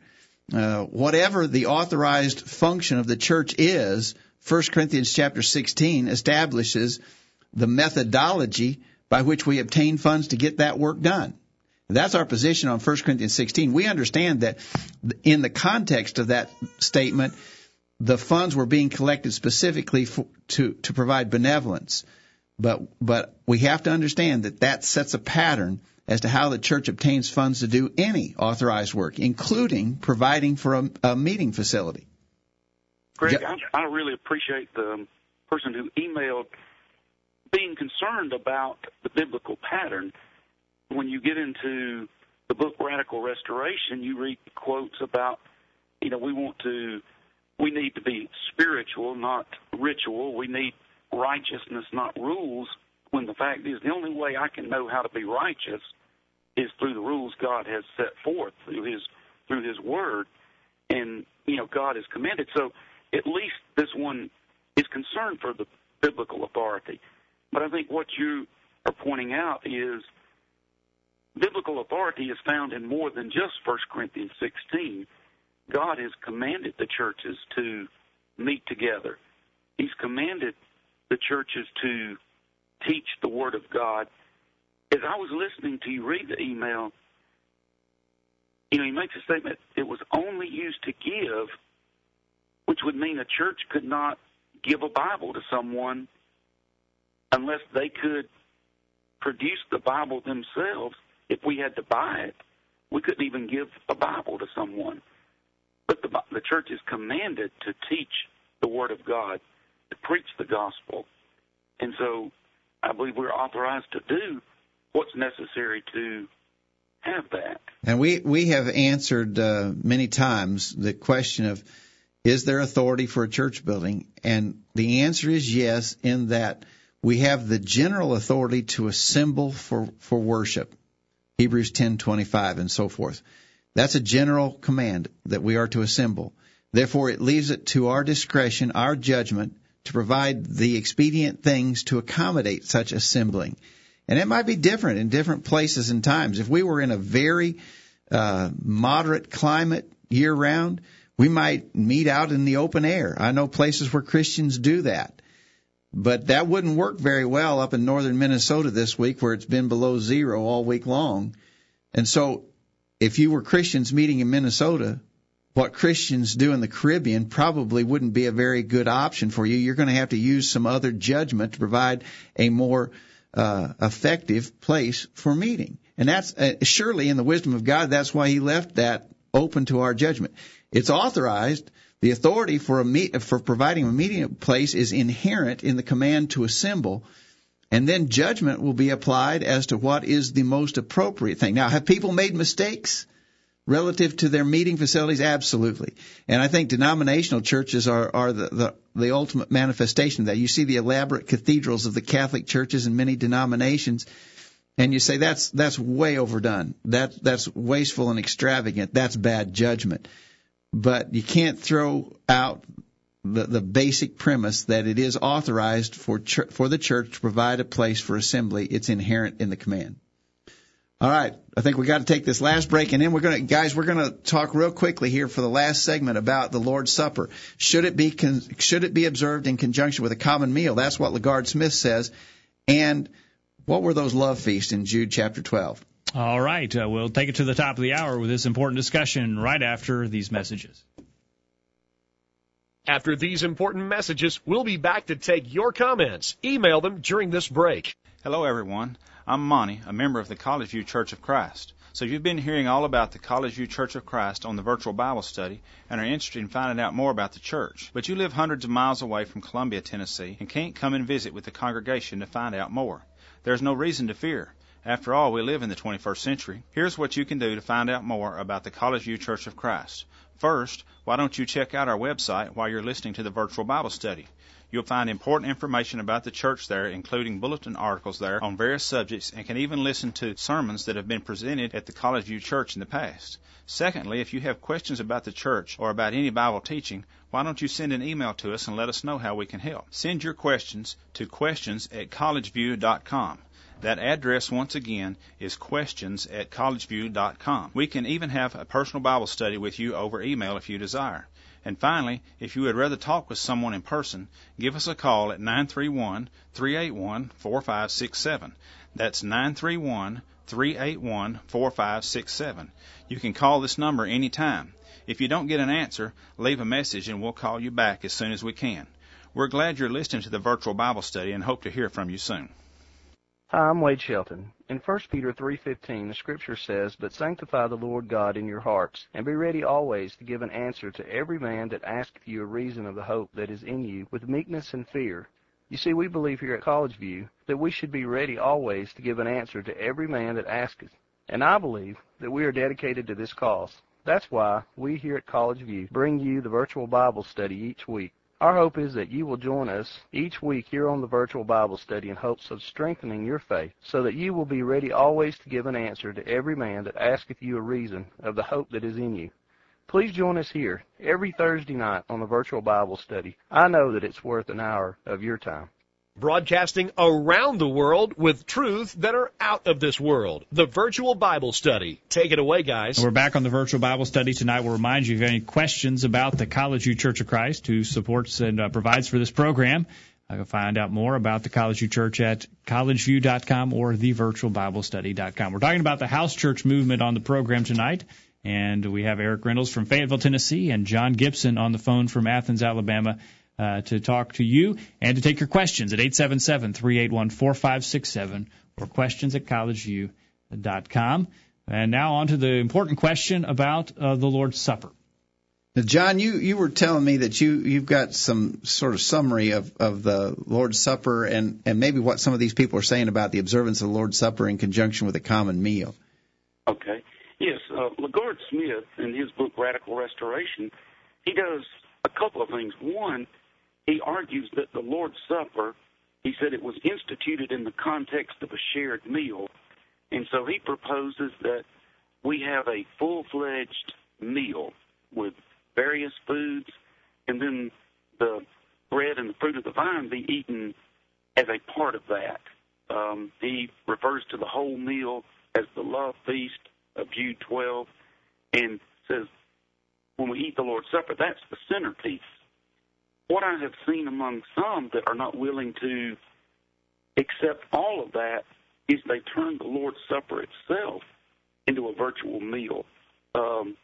S3: Uh, whatever the authorized function of the church is, 1 Corinthians chapter 16 establishes the methodology by which we obtain funds to get that work done. That's our position on 1 Corinthians 16. We understand that in the context of that statement, the funds were being collected specifically for, to to provide benevolence. But but we have to understand that that sets a pattern as to how the church obtains funds to do any authorized work, including providing for a, a meeting facility.
S5: Greg, I, I really appreciate the um, person who emailed being concerned about the biblical pattern. When you get into the book Radical Restoration, you read quotes about, you know, we want to, we need to be spiritual, not ritual. We need righteousness, not rules. When the fact is, the only way I can know how to be righteous is through the rules God has set forth through His through His Word, and you know God has commanded. So at least this one is concerned for the biblical authority. But I think what you are pointing out is biblical authority is found in more than just 1 Corinthians 16. God has commanded the churches to meet together. He's commanded the churches to teach the Word of God. As I was listening to you read the email, you know, he makes a statement, it was only used to give, which would mean a church could not give a Bible to someone unless they could produce the Bible themselves. If we had to buy it, we couldn't even give a Bible to someone. But the, the church is commanded to teach the Word of God, to preach the gospel. And so I believe we're authorized to do what's necessary to have that.
S3: And we, we have answered uh, many times the question of is there authority for a church building? And the answer is yes, in that we have the general authority to assemble for, for worship. Hebrews 10:25 and so forth. That's a general command that we are to assemble. Therefore, it leaves it to our discretion, our judgment, to provide the expedient things to accommodate such assembling. And it might be different in different places and times. If we were in a very uh, moderate climate year round, we might meet out in the open air. I know places where Christians do that. But that wouldn't work very well up in northern Minnesota this week where it's been below zero all week long. And so if you were Christians meeting in Minnesota, what Christians do in the Caribbean probably wouldn't be a very good option for you. You're going to have to use some other judgment to provide a more uh, effective place for meeting. And that's uh, surely in the wisdom of God, that's why he left that open to our judgment. It's authorized. The authority for a meet, for providing a meeting place is inherent in the command to assemble. And then judgment will be applied as to what is the most appropriate thing. Now, have people made mistakes relative to their meeting facilities? Absolutely. And I think denominational churches are, are the, the, the ultimate manifestation of that. You see the elaborate cathedrals of the Catholic churches and many denominations and you say that's that's way overdone. That that's wasteful and extravagant. That's bad judgment. But you can't throw out the, the basic premise that it is authorized for ch- for the church to provide a place for assembly. It's inherent in the command. All right, I think we got to take this last break, and then we're going to, guys, we're going to talk real quickly here for the last segment about the Lord's Supper. Should it be con- should it be observed in conjunction with a common meal? That's what LaGard Smith says, and what were those love feasts in Jude chapter 12?
S2: All right, uh, we'll take it to the top of the hour with this important discussion right after these messages.
S1: After these important messages, we'll be back to take your comments. Email them during this break.
S9: Hello, everyone. I'm Monty, a member of the College View Church of Christ. So you've been hearing all about the College View Church of Christ on the virtual Bible study and are interested in finding out more about the church. But you live hundreds of miles away from Columbia, Tennessee and can't come and visit with the congregation to find out more. There's no reason to fear. After all, we live in the 21st century. Here's what you can do to find out more about the College View Church of Christ. First, why don't you check out our website while you're listening to the virtual Bible study? You'll find important information about the church there, including bulletin articles there on various subjects, and can even listen to sermons that have been presented at the College View Church in the past. Secondly, if you have questions about the church or about any Bible teaching, why don't you send an email to us and let us know how we can help? Send your questions to questions at collegeview.com. That address, once again, is questions at collegeview.com. We can even have a personal Bible study with you over email if you desire. And finally, if you would rather talk with someone in person, give us a call at 931 381 4567. That's 931 381 4567. You can call this number anytime. If you don't get an answer, leave a message and we'll call you back as soon as we can. We're glad you're listening to the virtual Bible study and hope to hear from you soon.
S10: Hi, I'm Wade Shelton. In 1 Peter 3:15, the scripture says, "But sanctify the Lord God in your hearts, and be ready always to give an answer to every man that asketh you a reason of the hope that is in you, with meekness and fear." You see, we believe here at College View that we should be ready always to give an answer to every man that asketh. And I believe that we are dedicated to this cause. That's why we here at College View bring you the virtual Bible study each week. Our hope is that you will join us each week here on the virtual Bible study in hopes of strengthening your faith so that you will be ready always to give an answer to every man that asketh you a reason of the hope that is in you. Please join us here every Thursday night on the virtual Bible study. I know that it's worth an hour of your time
S1: broadcasting around the world with truths that are out of this world. The virtual Bible study. Take it away, guys.
S2: We're back on the virtual Bible study tonight. We'll remind you if you have any questions about the College View Church of Christ, who supports and uh, provides for this program. I can find out more about the College View Church at collegeview.com or thevirtualbiblestudy.com. We're talking about the house church movement on the program tonight. And we have Eric Reynolds from Fayetteville, Tennessee, and John Gibson on the phone from Athens, Alabama uh, to talk to you and to take your questions at 877-381-4567 or questions at collegeview.com. And now on to the important question about uh, the Lord's Supper.
S3: Now, John, you, you were telling me that you, you've got some sort of summary of, of the Lord's Supper and, and maybe what some of these people are saying about the observance of the Lord's Supper in conjunction with a common meal.
S5: Okay. Yes, uh, LaGard Smith, in his book Radical Restoration, he does a couple of things. One, he argues that the Lord's Supper, he said it was instituted in the context of a shared meal. And so he proposes that we have a full fledged meal with various foods, and then the bread and the fruit of the vine be eaten as a part of that. Um, he refers to the whole meal as the love feast of Jude 12 and says, when we eat the Lord's Supper, that's the centerpiece what I have seen among some that are not willing to accept all of that is they turn the Lord's Supper itself into a virtual meal. Um,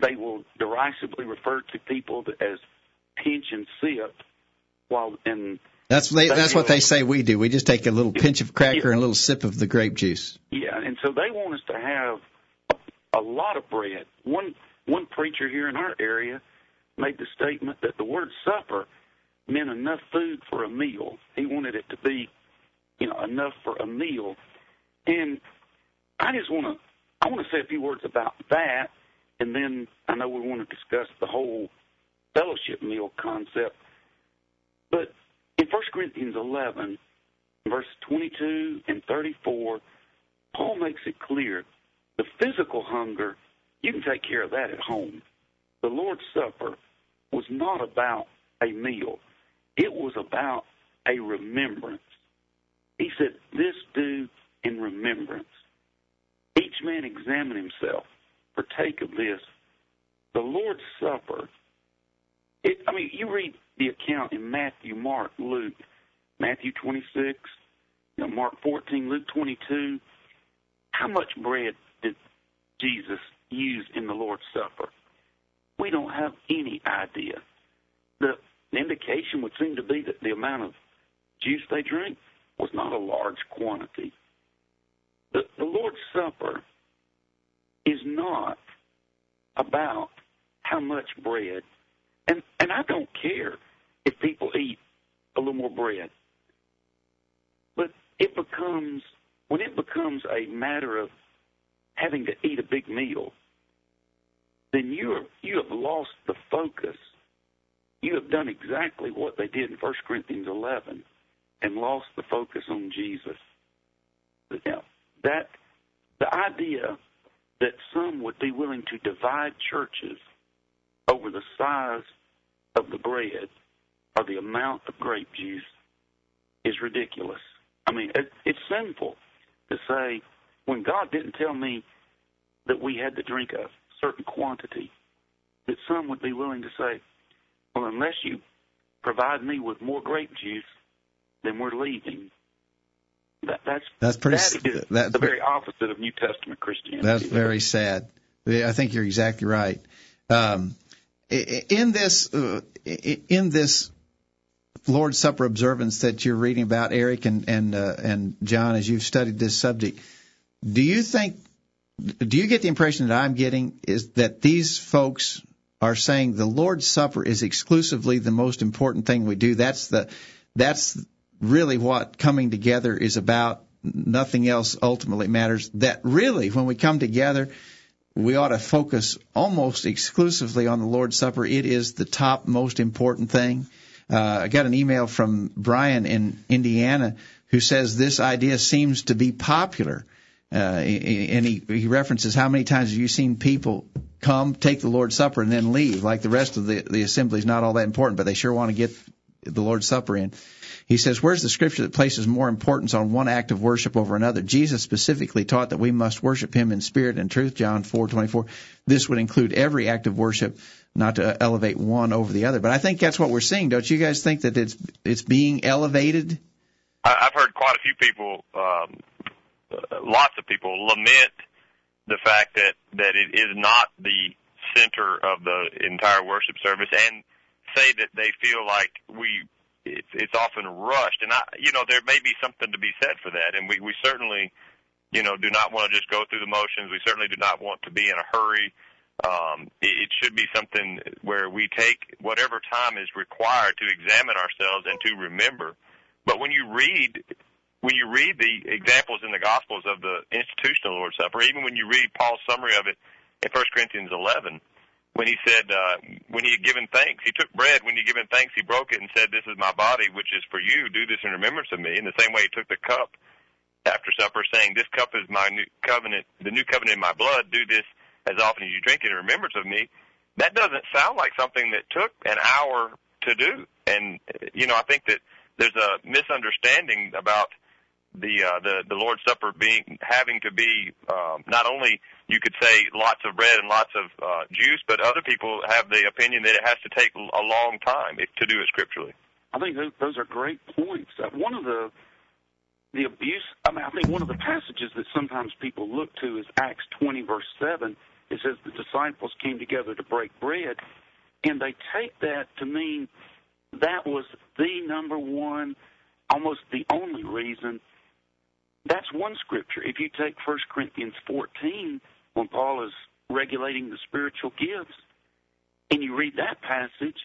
S5: they will derisively refer to people as pinch and sip, while and
S3: that's they, that's what they say we do. We just take a little pinch of cracker yeah. and a little sip of the grape juice.
S5: Yeah, and so they want us to have a, a lot of bread. One one preacher here in our area made the statement that the word supper meant enough food for a meal. He wanted it to be you know, enough for a meal. And I just want to I want to say a few words about that, and then I know we want to discuss the whole fellowship meal concept. But in 1 Corinthians 11, verse 22 and 34, Paul makes it clear the physical hunger, you can take care of that at home. The Lord's Supper was not about a meal, it was about a remembrance. He said, This do in remembrance. Each man examine himself, partake of this. The Lord's Supper, it, I mean, you read the account in Matthew, Mark, Luke, Matthew 26, you know, Mark 14, Luke 22. How much bread did Jesus use in the Lord's Supper? We don't have any idea. The indication would seem to be that the amount of juice they drank was not a large quantity. The, the Lord's Supper is not about how much bread, and and I don't care if people eat a little more bread, but it becomes when it becomes a matter of having to eat a big meal, then you you have lost the focus. You have done exactly what they did in 1 Corinthians 11 and lost the focus on Jesus. Now, that the idea that some would be willing to divide churches over the size of the bread or the amount of grape juice is ridiculous. I mean, it, it's sinful to say when God didn't tell me that we had to drink a certain quantity, that some would be willing to say, well, unless you provide me with more grape juice, then we're leaving. That, that's
S3: that's pretty.
S5: That is that's the very opposite of New Testament Christianity.
S3: That's very sad. I think you're exactly right. Um, in this, uh, in this Lord's Supper observance that you're reading about, Eric and and uh, and John, as you've studied this subject, do you think, do you get the impression that I'm getting is that these folks are saying the Lord's Supper is exclusively the most important thing we do? That's the that's really what coming together is about. Nothing else ultimately matters. That really, when we come together, we ought to focus almost exclusively on the Lord's Supper. It is the top most important thing. Uh, I got an email from Brian in Indiana who says this idea seems to be popular. Uh, and he, he references how many times have you seen people come, take the Lord's Supper, and then leave? Like the rest of the, the assembly is not all that important, but they sure want to get the Lord's Supper in. He says, Where's the scripture that places more importance on one act of worship over another? Jesus specifically taught that we must worship him in spirit and truth, John 4:24. This would include every act of worship, not to elevate one over the other. But I think that's what we're seeing. Don't you guys think that it's it's being elevated?
S4: I've heard quite a few people, um, lots of people, lament the fact that that it is not the center of the entire worship service, and say that they feel like we it's it's often rushed, and I you know there may be something to be said for that, and we we certainly you know do not want to just go through the motions. We certainly do not want to be in a hurry. Um, it, it should be something where we take whatever time is required to examine ourselves and to remember. But when you read when you read the examples in the Gospels of the institutional Lord's Supper, even when you read Paul's summary of it in 1 Corinthians 11, when he said, uh, when he had given thanks, he took bread. When he had given thanks, he broke it and said, "This is my body, which is for you. Do this in remembrance of me." In the same way, he took the cup after supper, saying, "This cup is my new covenant, the new covenant in my blood. Do this as often as you drink it in remembrance of me." That doesn't sound like something that took an hour to do. And you know, I think that there's a misunderstanding about the uh, the the Lord's Supper being having to be um, not only you could say lots of bread and lots of uh, juice, but other people have the opinion that it has to take a long time if, to do it scripturally.
S5: I think those, those are great points. Uh, one of the the abuse. I mean, I think one of the passages that sometimes people look to is Acts 20 verse 7. It says the disciples came together to break bread, and they take that to mean that was the number one, almost the only reason that's one scripture. If you take 1 Corinthians 14, when Paul is regulating the spiritual gifts, and you read that passage,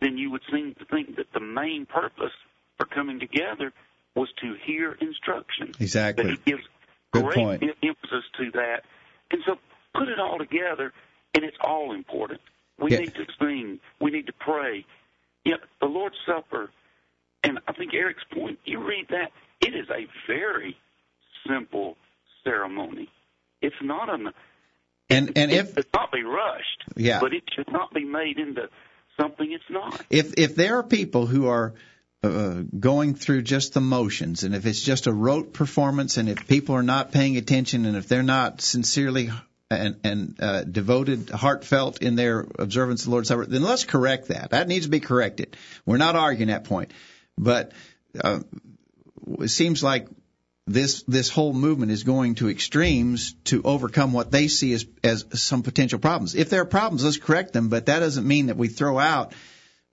S5: then you would seem to think that the main purpose for coming together was to hear instruction.
S3: Exactly.
S5: But he gives
S3: Good
S5: great
S3: point.
S5: emphasis to that. And so put it all together, and it's all important. We
S3: Yeah.
S5: need to sing. We need to pray. Yet the Lord's Supper, and I think Eric's point, you read that, it is a very simple ceremony. It's not an
S3: And and
S5: it
S3: if
S5: should not be rushed.
S3: Yeah.
S5: But it should not be made into something it's not.
S3: if if there are people who are uh, going through just the motions, and if it's just a rote performance, and if people are not paying attention, and if they're not sincerely and, and uh, devoted, heartfelt in their observance of the Lord's Supper, then let's correct that. That needs to be corrected. We're not arguing that point, but uh, it seems like this this whole movement is going to extremes to overcome what they see as as some potential problems. If there are problems, let's correct them, but that doesn't mean that we throw out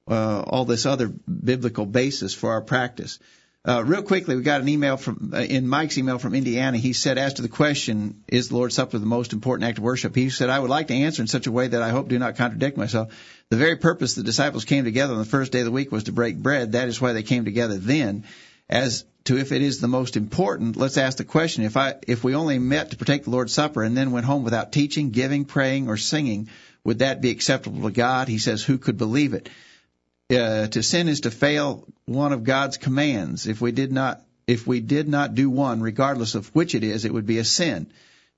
S3: uh, all this other biblical basis for our practice. Uh, real quickly, we got an email from uh, in Mike's email from Indiana. He said, as to the question, is the Lord's Supper the most important act of worship? He said, I would like to answer in such a way that I hope do not contradict myself. The very purpose the disciples came together on the first day of the week was to break bread. That is why they came together then. As to if it is the most important, let's ask the question: If I, if we only met to partake the Lord's Supper and then went home without teaching, giving, praying, or singing, would that be acceptable to God? He says, who could believe it? uh, to sin is to fail one of God's commands. If we did not, if we did not do one, regardless of which it is, it would be a sin.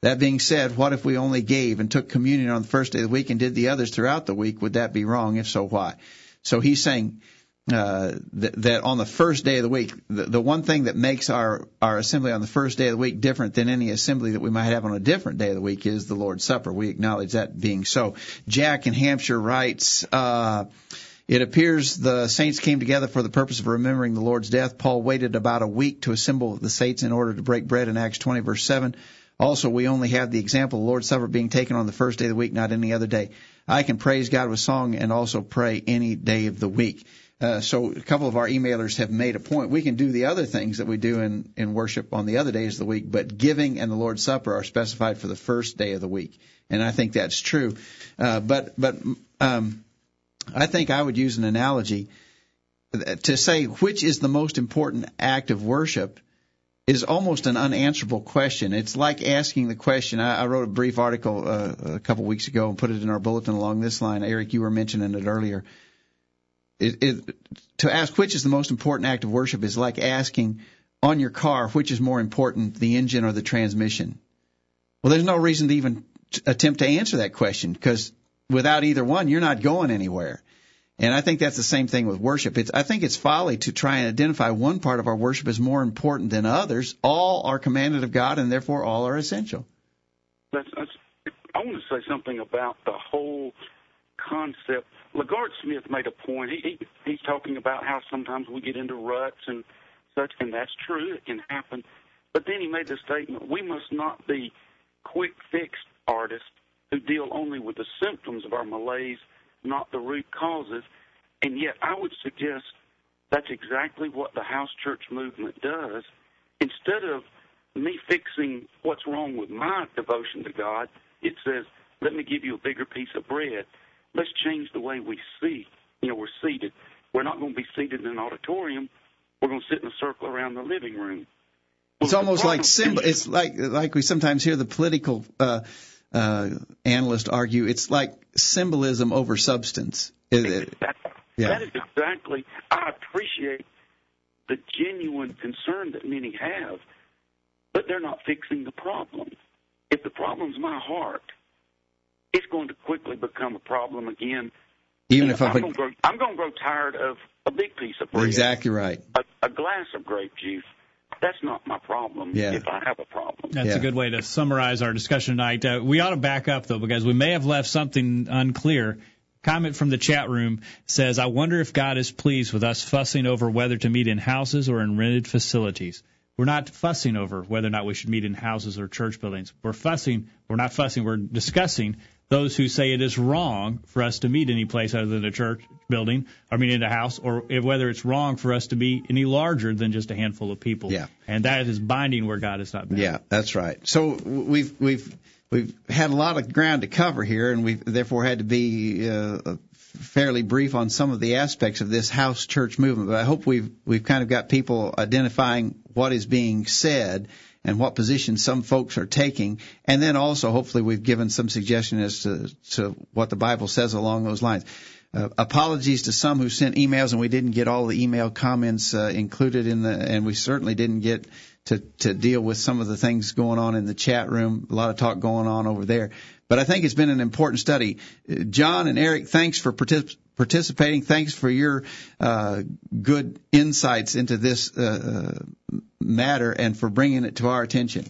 S3: That being said, what if we only gave and took communion on the first day of the week and did the others throughout the week? Would that be wrong? If so, why? So he's saying uh, that, that on the first day of the week, the, the one thing that makes our our assembly on the first day of the week different than any assembly that we might have on a different day of the week is the Lord's Supper. We acknowledge that being so. Jack in Hampshire writes. Uh, it appears the saints came together for the purpose of remembering the Lord's death. Paul waited about a week to assemble the saints in order to break bread in Acts 20 verse 7. Also, we only have the example of the Lord's Supper being taken on the first day of the week, not any other day. I can praise God with song and also pray any day of the week. Uh, so a couple of our emailers have made a point. We can do the other things that we do in, in worship on the other days of the week, but giving and the Lord's Supper are specified for the first day of the week. And I think that's true. Uh, but, but, um, I think I would use an analogy to say which is the most important act of worship is almost an unanswerable question. It's like asking the question. I, I wrote a brief article uh, a couple weeks ago and put it in our bulletin along this line. Eric, you were mentioning it earlier. It, it, to ask which is the most important act of worship is like asking on your car which is more important, the engine or the transmission. Well, there's no reason to even attempt to answer that question because without either one, you're not going anywhere. And I think that's the same thing with worship. It's, I think it's folly to try and identify one part of our worship as more important than others. All are commanded of God, and therefore all are essential.
S5: That's, that's, I want to say something about the whole concept. LaGard Smith made a point. He, he he's talking about how sometimes we get into ruts and such, and that's true. It can happen. But then he made the statement: we must not be quick fix artists who deal only with the symptoms of our malaise, not the root causes. And yet, I would suggest that's exactly what the house church movement does. Instead of me fixing what's wrong with my devotion to God, it says, let me give you a bigger piece of bread. Let's change the way we see. You know, we're seated. We're not going to be seated in an auditorium. We're going to sit in a circle around the living room.
S3: It's almost like symbol. It's like like we sometimes hear the political uh, uh, analyst argue. It's like symbolism over substance. It, it, yeah.
S5: That is exactly. I appreciate the genuine concern that many have, but they're not fixing the problem. If the problem's my heart, it's going to quickly become a problem again.
S3: Even if I
S5: I'm going to grow, I'm going to grow tired of a big piece of bread,
S3: exactly right.
S5: a, a glass of grape juice. That's not my problem.
S2: Yeah.
S5: If I have a problem,
S2: That's a good way to summarize our discussion tonight. Uh, we ought to back up though, because we may have left something unclear. Comment from the chat room says, "I wonder if God is pleased with us fussing over whether to meet in houses or in rented facilities." We're not fussing over whether or not we should meet in houses or church buildings. We're fussing. We're not fussing. We're discussing those who say it is wrong for us to meet any place other than a church building, I mean, in a house, or if, whether it's wrong for us to be any larger than just a handful of people.
S3: Yeah.
S2: And that is binding where God is not bound.
S3: Yeah, that's right. So we've we've we've had a lot of ground to cover here, and we've therefore had to be uh, fairly brief on some of the aspects of this house church movement, but I hope we've we've kind of got people identifying what is being said and what position some folks are taking, and then also hopefully we've given some suggestion as to to what the Bible says along those lines. Uh, apologies to some who sent emails and we didn't get all the email comments uh, included in the, and we certainly didn't get to to deal with some of the things going on in the chat room. A lot of talk going on over there. But I think it's been an important study. Uh, John and Eric, thanks for partic- participating. Thanks for your uh, good insights into this uh, matter and for bringing it to our attention.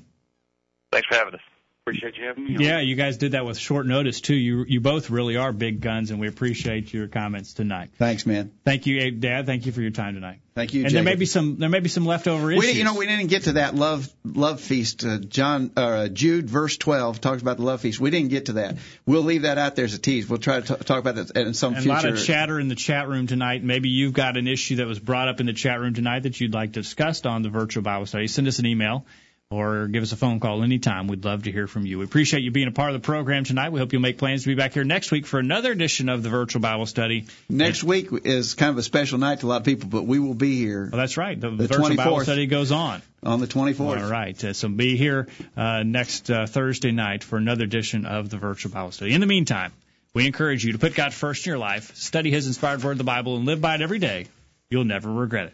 S4: Thanks for having us.
S5: Appreciate you having me. On.
S2: Yeah, you guys did that with short notice too. You you both really are big guns, and we appreciate your comments tonight.
S3: Thanks, man.
S2: Thank you, Dad. Thank you for your time tonight.
S3: Thank you.
S2: And
S3: Jacob.
S2: there may be some there may be some leftover issues.
S3: We, you know, we didn't get to that love love feast. Uh, John uh, Jude verse twelve talks about the love feast. We didn't get to that. We'll leave that out there as a tease. We'll try to t- talk about that in some
S2: and
S3: future.
S2: A lot of chatter in the chat room tonight. Maybe you've got an issue that was brought up in the chat room tonight that you'd like discussed on the virtual Bible study. Send us an email or give us a phone call anytime. We'd love to hear from you. We appreciate you being a part of the program tonight. We hope you'll make plans to be back here next week for another edition of the virtual Bible study.
S3: Next week is kind of a special night to a lot of people, but we will be here.
S2: Well, that's right. The,
S3: the
S2: virtual
S3: 24th.
S2: Bible study goes on.
S3: On the 24th.
S2: All right. Uh, so be here uh, next uh, Thursday night for another edition of the virtual Bible study. In the meantime, we encourage you to put God first in your life, study His inspired word, the Bible, and live by it every day. You'll never regret it.